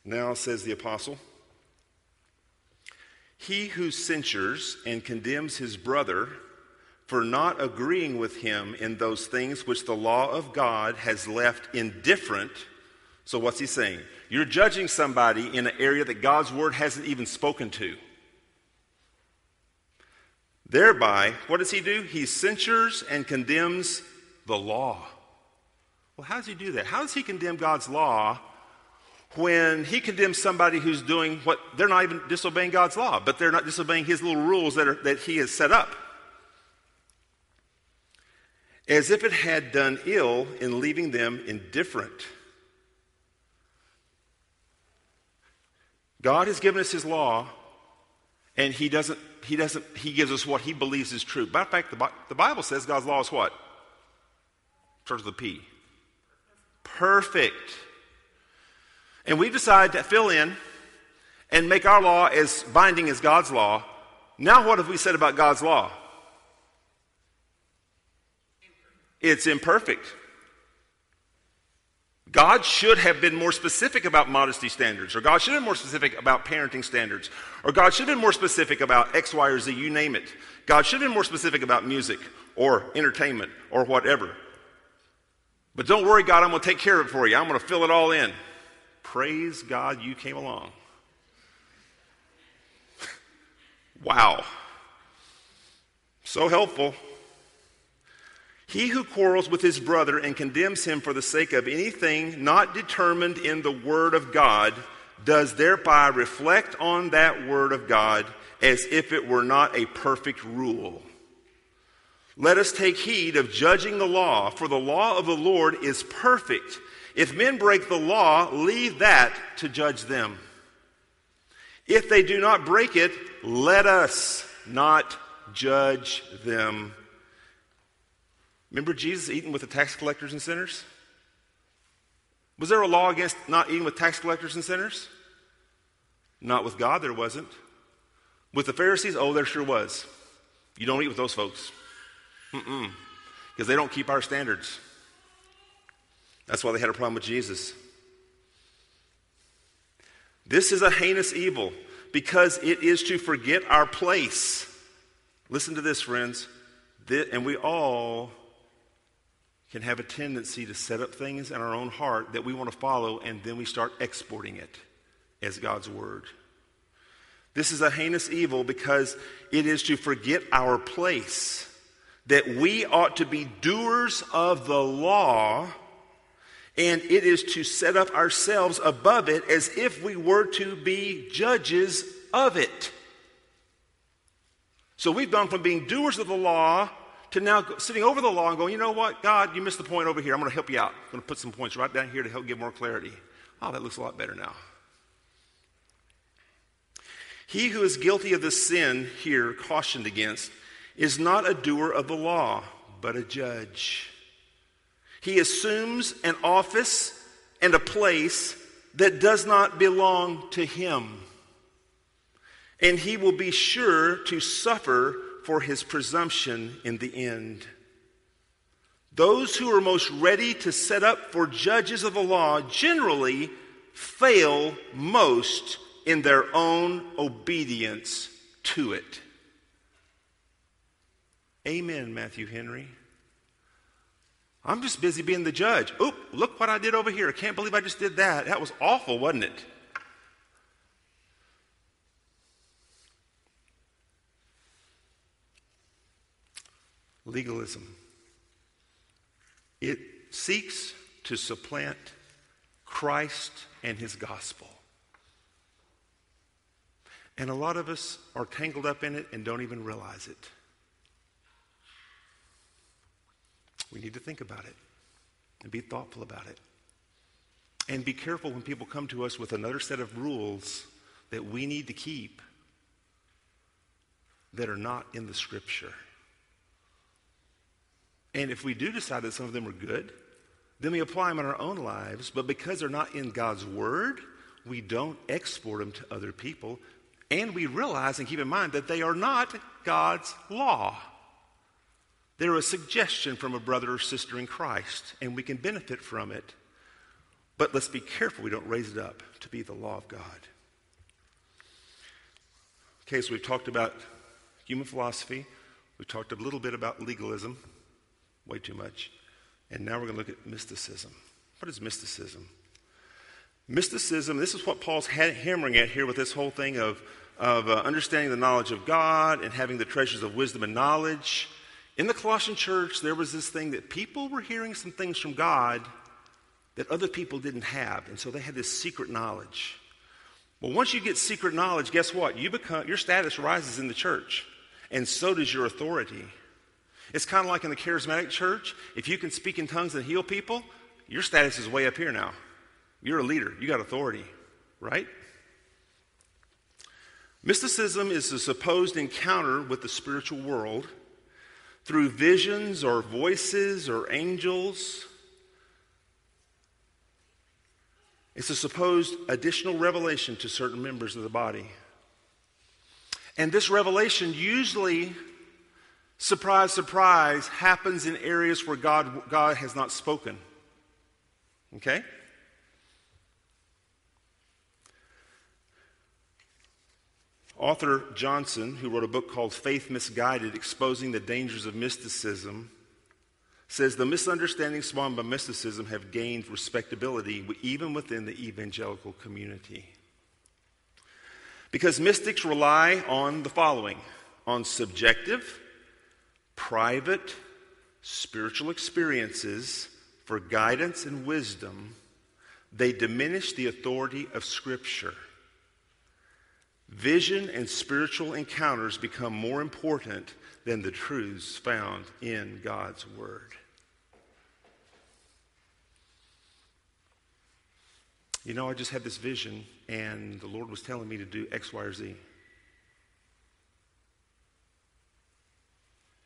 Now, says the apostle, he who censures and condemns his brother for not agreeing with him in those things which the law of God has left indifferent. So, what's he saying? You're judging somebody in an area that God's word hasn't even spoken to. Thereby, what does he do? He censures and condemns the law. Well, how does he do that? How does he condemn God's law when he condemns somebody who's doing what they're not even disobeying God's law, but they're not disobeying his little rules that, are, that he has set up? As if it had done ill in leaving them indifferent. God has given us his law, and he doesn't, he doesn't, he gives us what he believes is true. Matter of fact, the, the Bible says God's law is what? Starts with a P. Perfect. And we decide to fill in and make our law as binding as God's law. Now, what have we said about God's law? It's imperfect. God should have been more specific about modesty standards, or God should have been more specific about parenting standards, or God should have been more specific about X, Y, or Z, you name it. God should have been more specific about music or entertainment or whatever. But don't worry, God, I'm going to take care of it for you. I'm going to fill it all in. Praise God you came along. <laughs> wow. So helpful. He who quarrels with his brother and condemns him for the sake of anything not determined in the Word of God does thereby reflect on that Word of God as if it were not a perfect rule. Let us take heed of judging the law, for the law of the Lord is perfect. If men break the law, leave that to judge them. If they do not break it, let us not judge them Remember Jesus eating with the tax collectors and sinners? Was there a law against not eating with tax collectors and sinners? Not with God, there wasn't. With the Pharisees, oh, there sure was. You don't eat with those folks. Mm-mm. Because they don't keep our standards. That's why they had a problem with Jesus. This is a heinous evil because it is to forget our place. Listen to this, friends. and we all can have a tendency to set up things in our own heart that we want to follow, and then we start exporting it as God's word. This is a heinous evil because it is to forget our place, that we ought to be doers of the law, and it is to set up ourselves above it as if we were to be judges of it. So we've gone from being doers of the law to now sitting over the law and going, you know what, God, you missed the point over here. I'm going to help you out. I'm going to put some points right down here to help give more clarity. Oh, that looks a lot better now. He who is guilty of the sin here cautioned against is not a doer of the law, but a judge. He assumes an office and a place that does not belong to him. And he will be sure to suffer for his presumption in the end. Those who are most ready to set up for judges of the law generally fail most in their own obedience to it. Amen, Matthew Henry. I'm just busy being the judge. Oop, look what I did over here. I can't believe I just did that. That was awful, wasn't it? Legalism. It seeks to supplant Christ and his gospel. And a lot of us are tangled up in it and don't even realize it. We need to think about it and be thoughtful about it. And be careful when people come to us with another set of rules that we need to keep that are not in the scripture. And if we do decide that some of them are good, then we apply them in our own lives. But because they're not in God's word, we don't export them to other people. And we realize and keep in mind that they are not God's law. They're a suggestion from a brother or sister in Christ, and we can benefit from it. But let's be careful we don't raise it up to be the law of God. Okay, so we've talked about human philosophy. We've talked a little bit about legalism, way too much. And now we're going to look at mysticism. What is mysticism? Mysticism, this is what Paul's hammering at here with this whole thing of, of uh, understanding the knowledge of God and having the treasures of wisdom and knowledge. In the Colossian church, there was this thing that people were hearing some things from God that other people didn't have. And so they had this secret knowledge. Well, once you get secret knowledge, guess what? You become, your status rises in the church, and so does your authority. It's kind of like in the charismatic church. If you can speak in tongues and heal people, your status is way up here now. You're a leader, you got authority, right? Mysticism is a supposed encounter with the spiritual world through visions or voices or angels. It's a supposed additional revelation to certain members of the body. And this revelation usually, surprise, surprise, happens in areas where God, God has not spoken. Okay? Arthur Johnson, who wrote a book called Faith Misguided Exposing the Dangers of Mysticism, says the misunderstandings spawned by mysticism have gained respectability even within the evangelical community. Because mystics rely on the following on subjective, private, spiritual experiences for guidance and wisdom, they diminish the authority of Scripture. Vision and spiritual encounters become more important than the truths found in God's Word. You know, I just had this vision, and the Lord was telling me to do X, Y, or Z.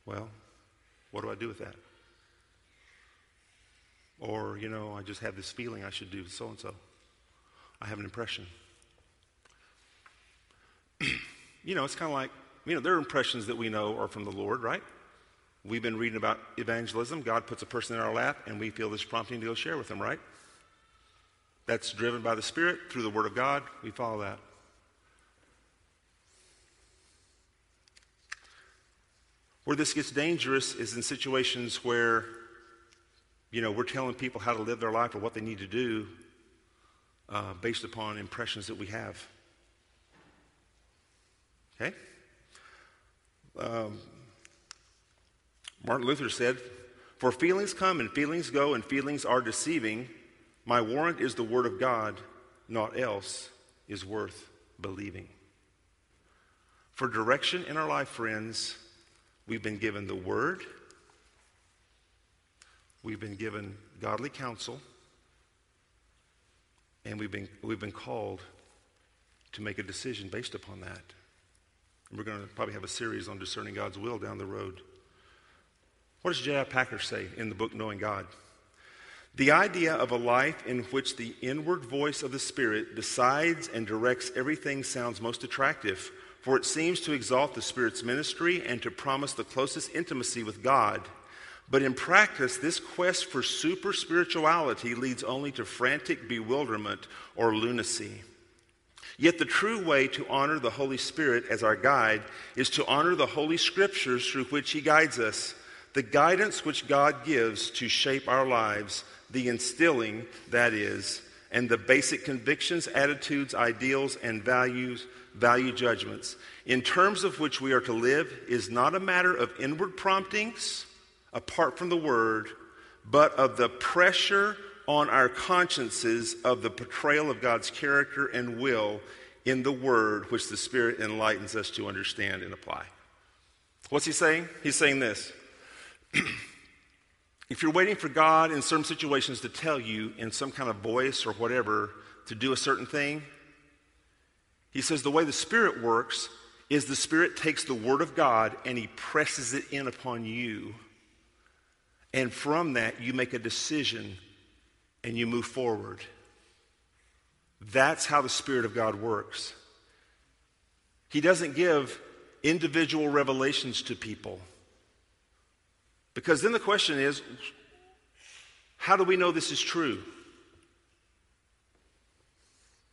Well, what do I do with that? Or, you know, I just have this feeling I should do so and so. I have an impression. <clears throat> you know, it's kind of like, you know, there are impressions that we know are from the Lord, right? We've been reading about evangelism. God puts a person in our lap, and we feel this prompting to go share with them, right? That's driven by the Spirit through the Word of God. We follow that. Where this gets dangerous is in situations where, you know, we're telling people how to live their life or what they need to do uh, based upon impressions that we have. Okay? Um, Martin Luther said, For feelings come and feelings go, and feelings are deceiving. My warrant is the Word of God, naught else is worth believing. For direction in our life, friends, we've been given the Word, we've been given godly counsel, and we've been, we've been called to make a decision based upon that. And we're going to probably have a series on discerning God's will down the road. What does J.I. Packer say in the book Knowing God? The idea of a life in which the inward voice of the Spirit decides and directs everything sounds most attractive, for it seems to exalt the Spirit's ministry and to promise the closest intimacy with God. But in practice, this quest for super spirituality leads only to frantic bewilderment or lunacy. Yet the true way to honor the Holy Spirit as our guide is to honor the Holy Scriptures through which He guides us, the guidance which God gives to shape our lives the instilling, that is, and the basic convictions, attitudes, ideals, and values, value judgments, in terms of which we are to live, is not a matter of inward promptings apart from the Word, but of the pressure on our consciences of the portrayal of God's character and will in the Word, which the Spirit enlightens us to understand and apply. What's he saying? He's saying this. <clears throat> If you're waiting for God in certain situations to tell you in some kind of voice or whatever to do a certain thing, he says the way the Spirit works is the Spirit takes the Word of God and he presses it in upon you. And from that, you make a decision and you move forward. That's how the Spirit of God works. He doesn't give individual revelations to people. Because then the question is how do we know this is true?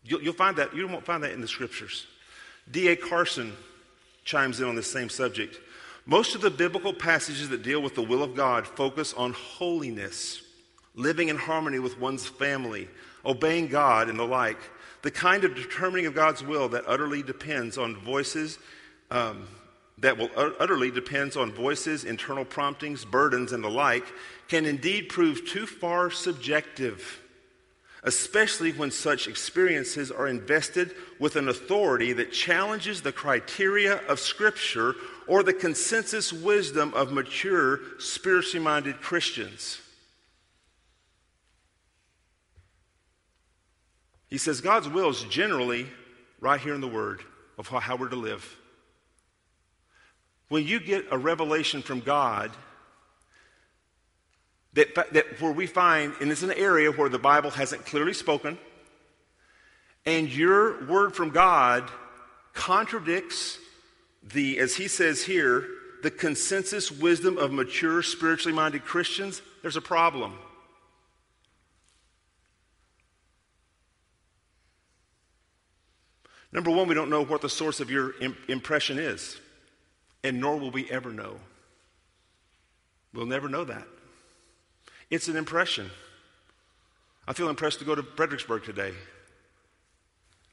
You'll, you'll find that, you won't find that in the scriptures. D.A. Carson chimes in on this same subject. Most of the biblical passages that deal with the will of God focus on holiness, living in harmony with one's family, obeying God, and the like. The kind of determining of God's will that utterly depends on voices um, that will utterly depends on voices, internal promptings, burdens, and the like, can indeed prove too far subjective, especially when such experiences are invested with an authority that challenges the criteria of Scripture or the consensus wisdom of mature, spiritually minded Christians. He says God's will is generally right here in the Word of how we're to live. When you get a revelation from God, that, that where we find, and it's an area where the Bible hasn't clearly spoken, and your word from God contradicts the, as he says here, the consensus wisdom of mature, spiritually minded Christians, there's a problem. Number one, we don't know what the source of your impression is and nor will we ever know. We'll never know that. It's an impression. I feel impressed to go to Fredericksburg today.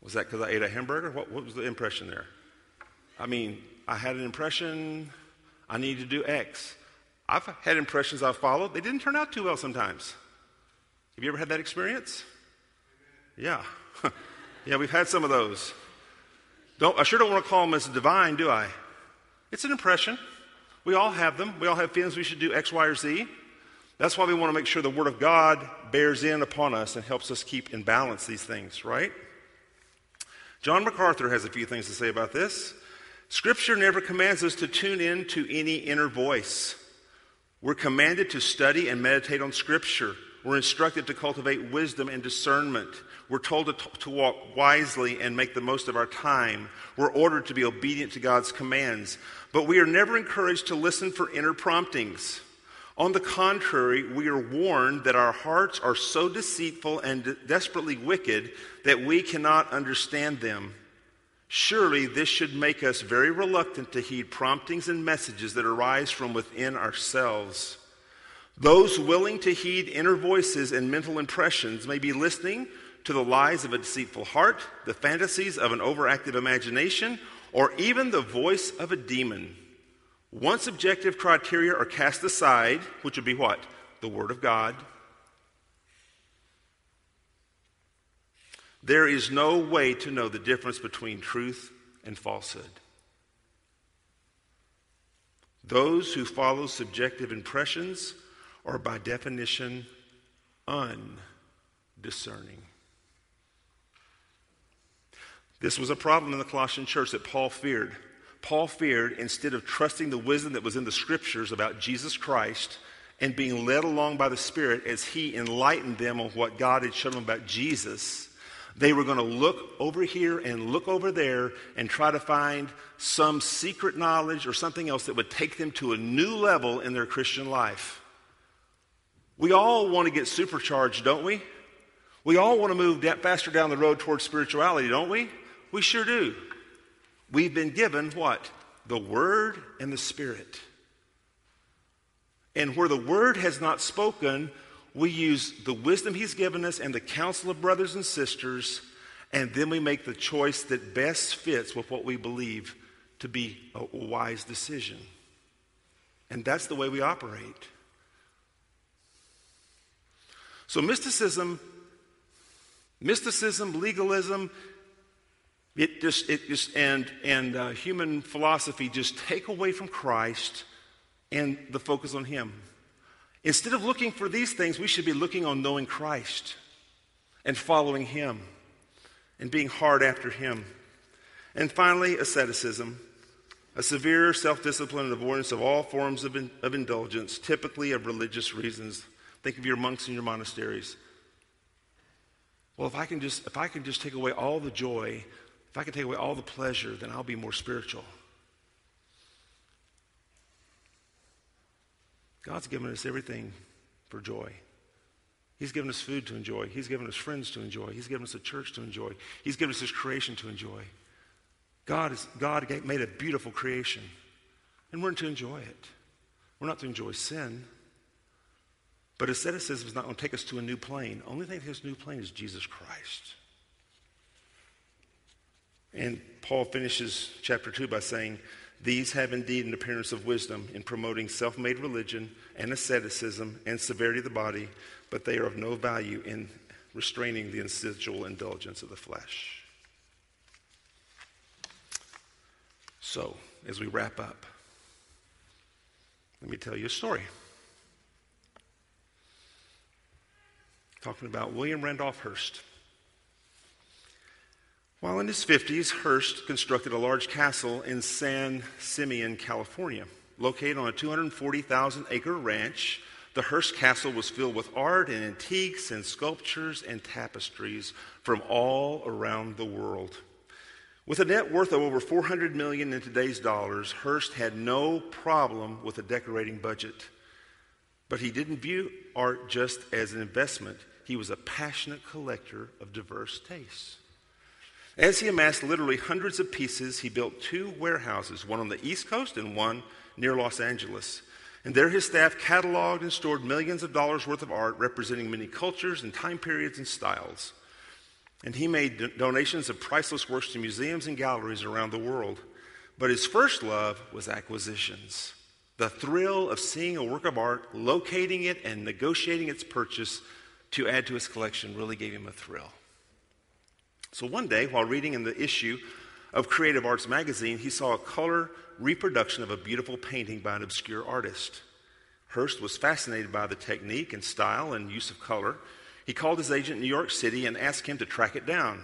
Was that because I ate a hamburger? What, what was the impression there? I mean, I had an impression I need to do X. I've had impressions I've followed, they didn't turn out too well sometimes. Have you ever had that experience? Yeah. <laughs> yeah, we've had some of those. Don't, I sure don't want to call them as divine, do I? It's an impression. We all have them. We all have feelings we should do X, Y, or Z. That's why we want to make sure the Word of God bears in upon us and helps us keep in balance these things, right? John MacArthur has a few things to say about this. Scripture never commands us to tune in to any inner voice. We're commanded to study and meditate on Scripture. We're instructed to cultivate wisdom and discernment. We're told to, t- to walk wisely and make the most of our time. We're ordered to be obedient to God's commands. But we are never encouraged to listen for inner promptings. On the contrary, we are warned that our hearts are so deceitful and de- desperately wicked that we cannot understand them. Surely this should make us very reluctant to heed promptings and messages that arise from within ourselves. Those willing to heed inner voices and mental impressions may be listening to the lies of a deceitful heart, the fantasies of an overactive imagination, or even the voice of a demon. Once objective criteria are cast aside, which would be what? The Word of God. There is no way to know the difference between truth and falsehood. Those who follow subjective impressions are, by definition, undiscerning. This was a problem in the Colossian church that Paul feared. Paul feared instead of trusting the wisdom that was in the scriptures about Jesus Christ and being led along by the Spirit as He enlightened them on what God had shown them about Jesus, they were going to look over here and look over there and try to find some secret knowledge or something else that would take them to a new level in their Christian life. We all want to get supercharged, don't we? We all want to move faster down the road towards spirituality, don't we? We sure do. We've been given what? The Word and the Spirit. And where the Word has not spoken, we use the wisdom He's given us and the counsel of brothers and sisters, and then we make the choice that best fits with what we believe to be a wise decision. And that's the way we operate. So, mysticism, mysticism, legalism, it just, it just and, and uh, human philosophy just take away from Christ and the focus on Him. Instead of looking for these things, we should be looking on knowing Christ and following Him and being hard after Him. And finally, asceticism, a severe self discipline and avoidance of all forms of, in, of indulgence, typically of religious reasons. Think of your monks in your monasteries. Well, if I can just, if I can just take away all the joy, if I can take away all the pleasure, then I'll be more spiritual. God's given us everything for joy. He's given us food to enjoy. He's given us friends to enjoy. He's given us a church to enjoy. He's given us His creation to enjoy. God, is, God made a beautiful creation, and we're to enjoy it. We're not to enjoy sin. But asceticism is not going to take us to a new plane. Only thing that us to a new plane is Jesus Christ. And Paul finishes chapter 2 by saying, These have indeed an appearance of wisdom in promoting self made religion and asceticism and severity of the body, but they are of no value in restraining the sensual indulgence of the flesh. So, as we wrap up, let me tell you a story. Talking about William Randolph Hearst. While in his 50s, Hearst constructed a large castle in San Simeon, California. Located on a 240,000 acre ranch, the Hearst Castle was filled with art and antiques and sculptures and tapestries from all around the world. With a net worth of over 400 million in today's dollars, Hearst had no problem with a decorating budget. But he didn't view art just as an investment. He was a passionate collector of diverse tastes. As he amassed literally hundreds of pieces, he built two warehouses, one on the East Coast and one near Los Angeles. And there his staff cataloged and stored millions of dollars worth of art representing many cultures and time periods and styles. And he made do- donations of priceless works to museums and galleries around the world. But his first love was acquisitions. The thrill of seeing a work of art, locating it, and negotiating its purchase to add to his collection really gave him a thrill. So one day, while reading in the issue of Creative Arts magazine, he saw a color reproduction of a beautiful painting by an obscure artist. Hearst was fascinated by the technique and style and use of color. He called his agent in New York City and asked him to track it down.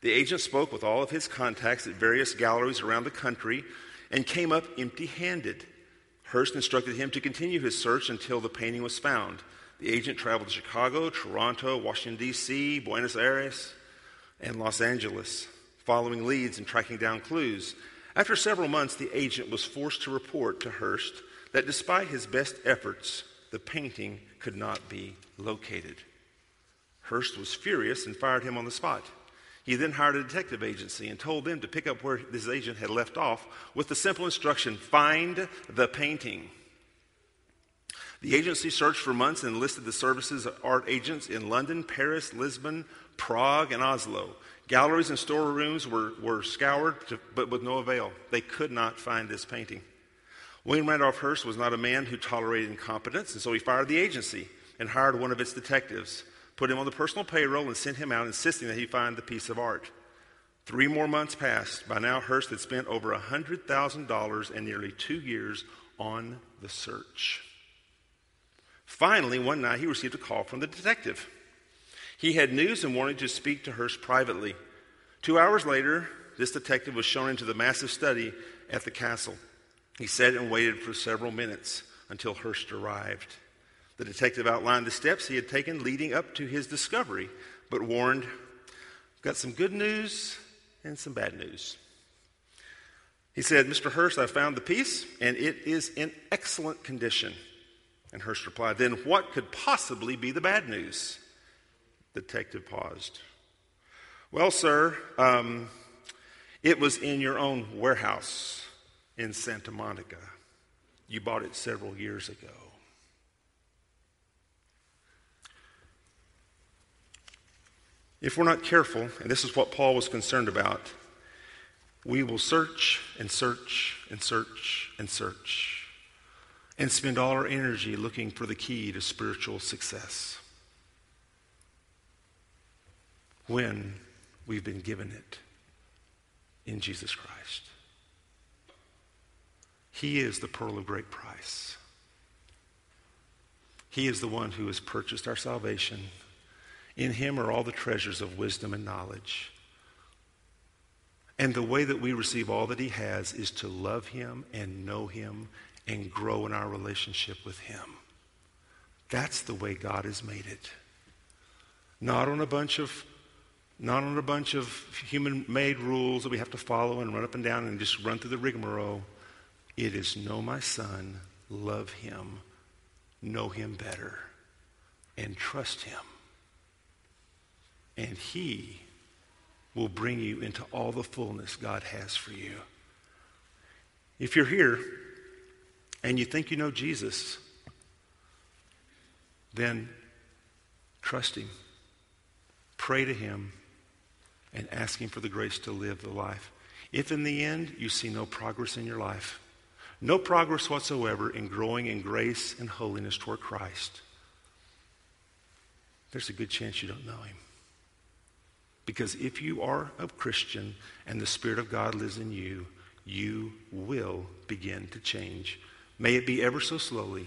The agent spoke with all of his contacts at various galleries around the country and came up empty handed. Hearst instructed him to continue his search until the painting was found. The agent traveled to Chicago, Toronto, Washington, D.C., Buenos Aires and Los Angeles, following leads and tracking down clues. After several months, the agent was forced to report to Hearst that despite his best efforts, the painting could not be located. Hearst was furious and fired him on the spot. He then hired a detective agency and told them to pick up where his agent had left off with the simple instruction find the painting. The agency searched for months and enlisted the services of art agents in London, Paris, Lisbon, Prague, and Oslo. Galleries and storerooms were, were scoured, to, but with no avail. They could not find this painting. William Randolph Hearst was not a man who tolerated incompetence, and so he fired the agency and hired one of its detectives, put him on the personal payroll, and sent him out insisting that he find the piece of art. Three more months passed. By now, Hearst had spent over $100,000 and nearly two years on the search. Finally, one night, he received a call from the detective. He had news and wanted to speak to Hearst privately. Two hours later, this detective was shown into the massive study at the castle. He sat and waited for several minutes until Hearst arrived. The detective outlined the steps he had taken leading up to his discovery, but warned, Got some good news and some bad news. He said, Mr. Hearst, I found the piece, and it is in excellent condition. And Hearst replied, Then what could possibly be the bad news? The detective paused. Well, sir, um, it was in your own warehouse in Santa Monica. You bought it several years ago. If we're not careful, and this is what Paul was concerned about, we will search and search and search and search and spend all our energy looking for the key to spiritual success when we've been given it in Jesus Christ. He is the pearl of great price. He is the one who has purchased our salvation. In him are all the treasures of wisdom and knowledge. And the way that we receive all that he has is to love him and know him and grow in our relationship with him. That's the way God has made it. Not on a bunch of not on a bunch of human-made rules that we have to follow and run up and down and just run through the rigmarole. It is know my son, love him, know him better, and trust him. And he will bring you into all the fullness God has for you. If you're here and you think you know Jesus, then trust him. Pray to him and asking for the grace to live the life. If in the end you see no progress in your life, no progress whatsoever in growing in grace and holiness toward Christ, there's a good chance you don't know him. Because if you are a Christian and the Spirit of God lives in you, you will begin to change. May it be ever so slowly.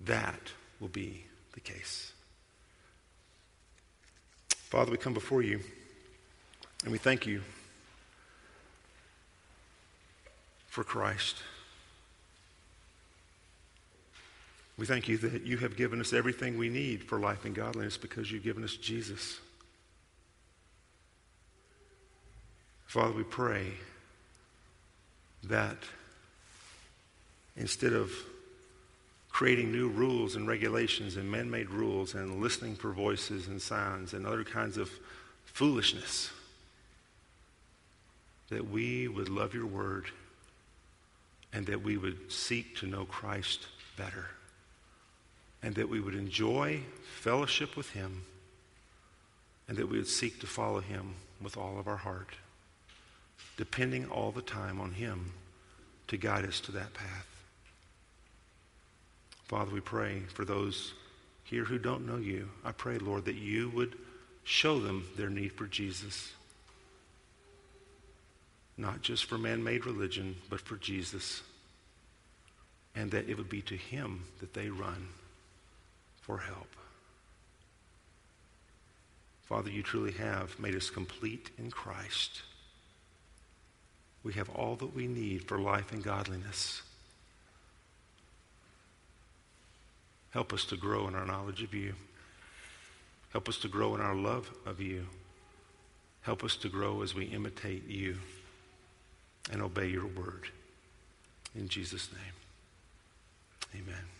That will be the case. Father, we come before you and we thank you for Christ. We thank you that you have given us everything we need for life and godliness because you've given us Jesus. Father, we pray that instead of creating new rules and regulations and man made rules and listening for voices and signs and other kinds of foolishness, that we would love your word and that we would seek to know Christ better and that we would enjoy fellowship with him and that we would seek to follow him with all of our heart depending all the time on Him to guide us to that path. Father, we pray for those here who don't know you. I pray, Lord, that you would show them their need for Jesus. Not just for man made religion, but for Jesus. And that it would be to him that they run for help. Father, you truly have made us complete in Christ. We have all that we need for life and godliness. Help us to grow in our knowledge of you. Help us to grow in our love of you. Help us to grow as we imitate you and obey your word. In Jesus' name, amen.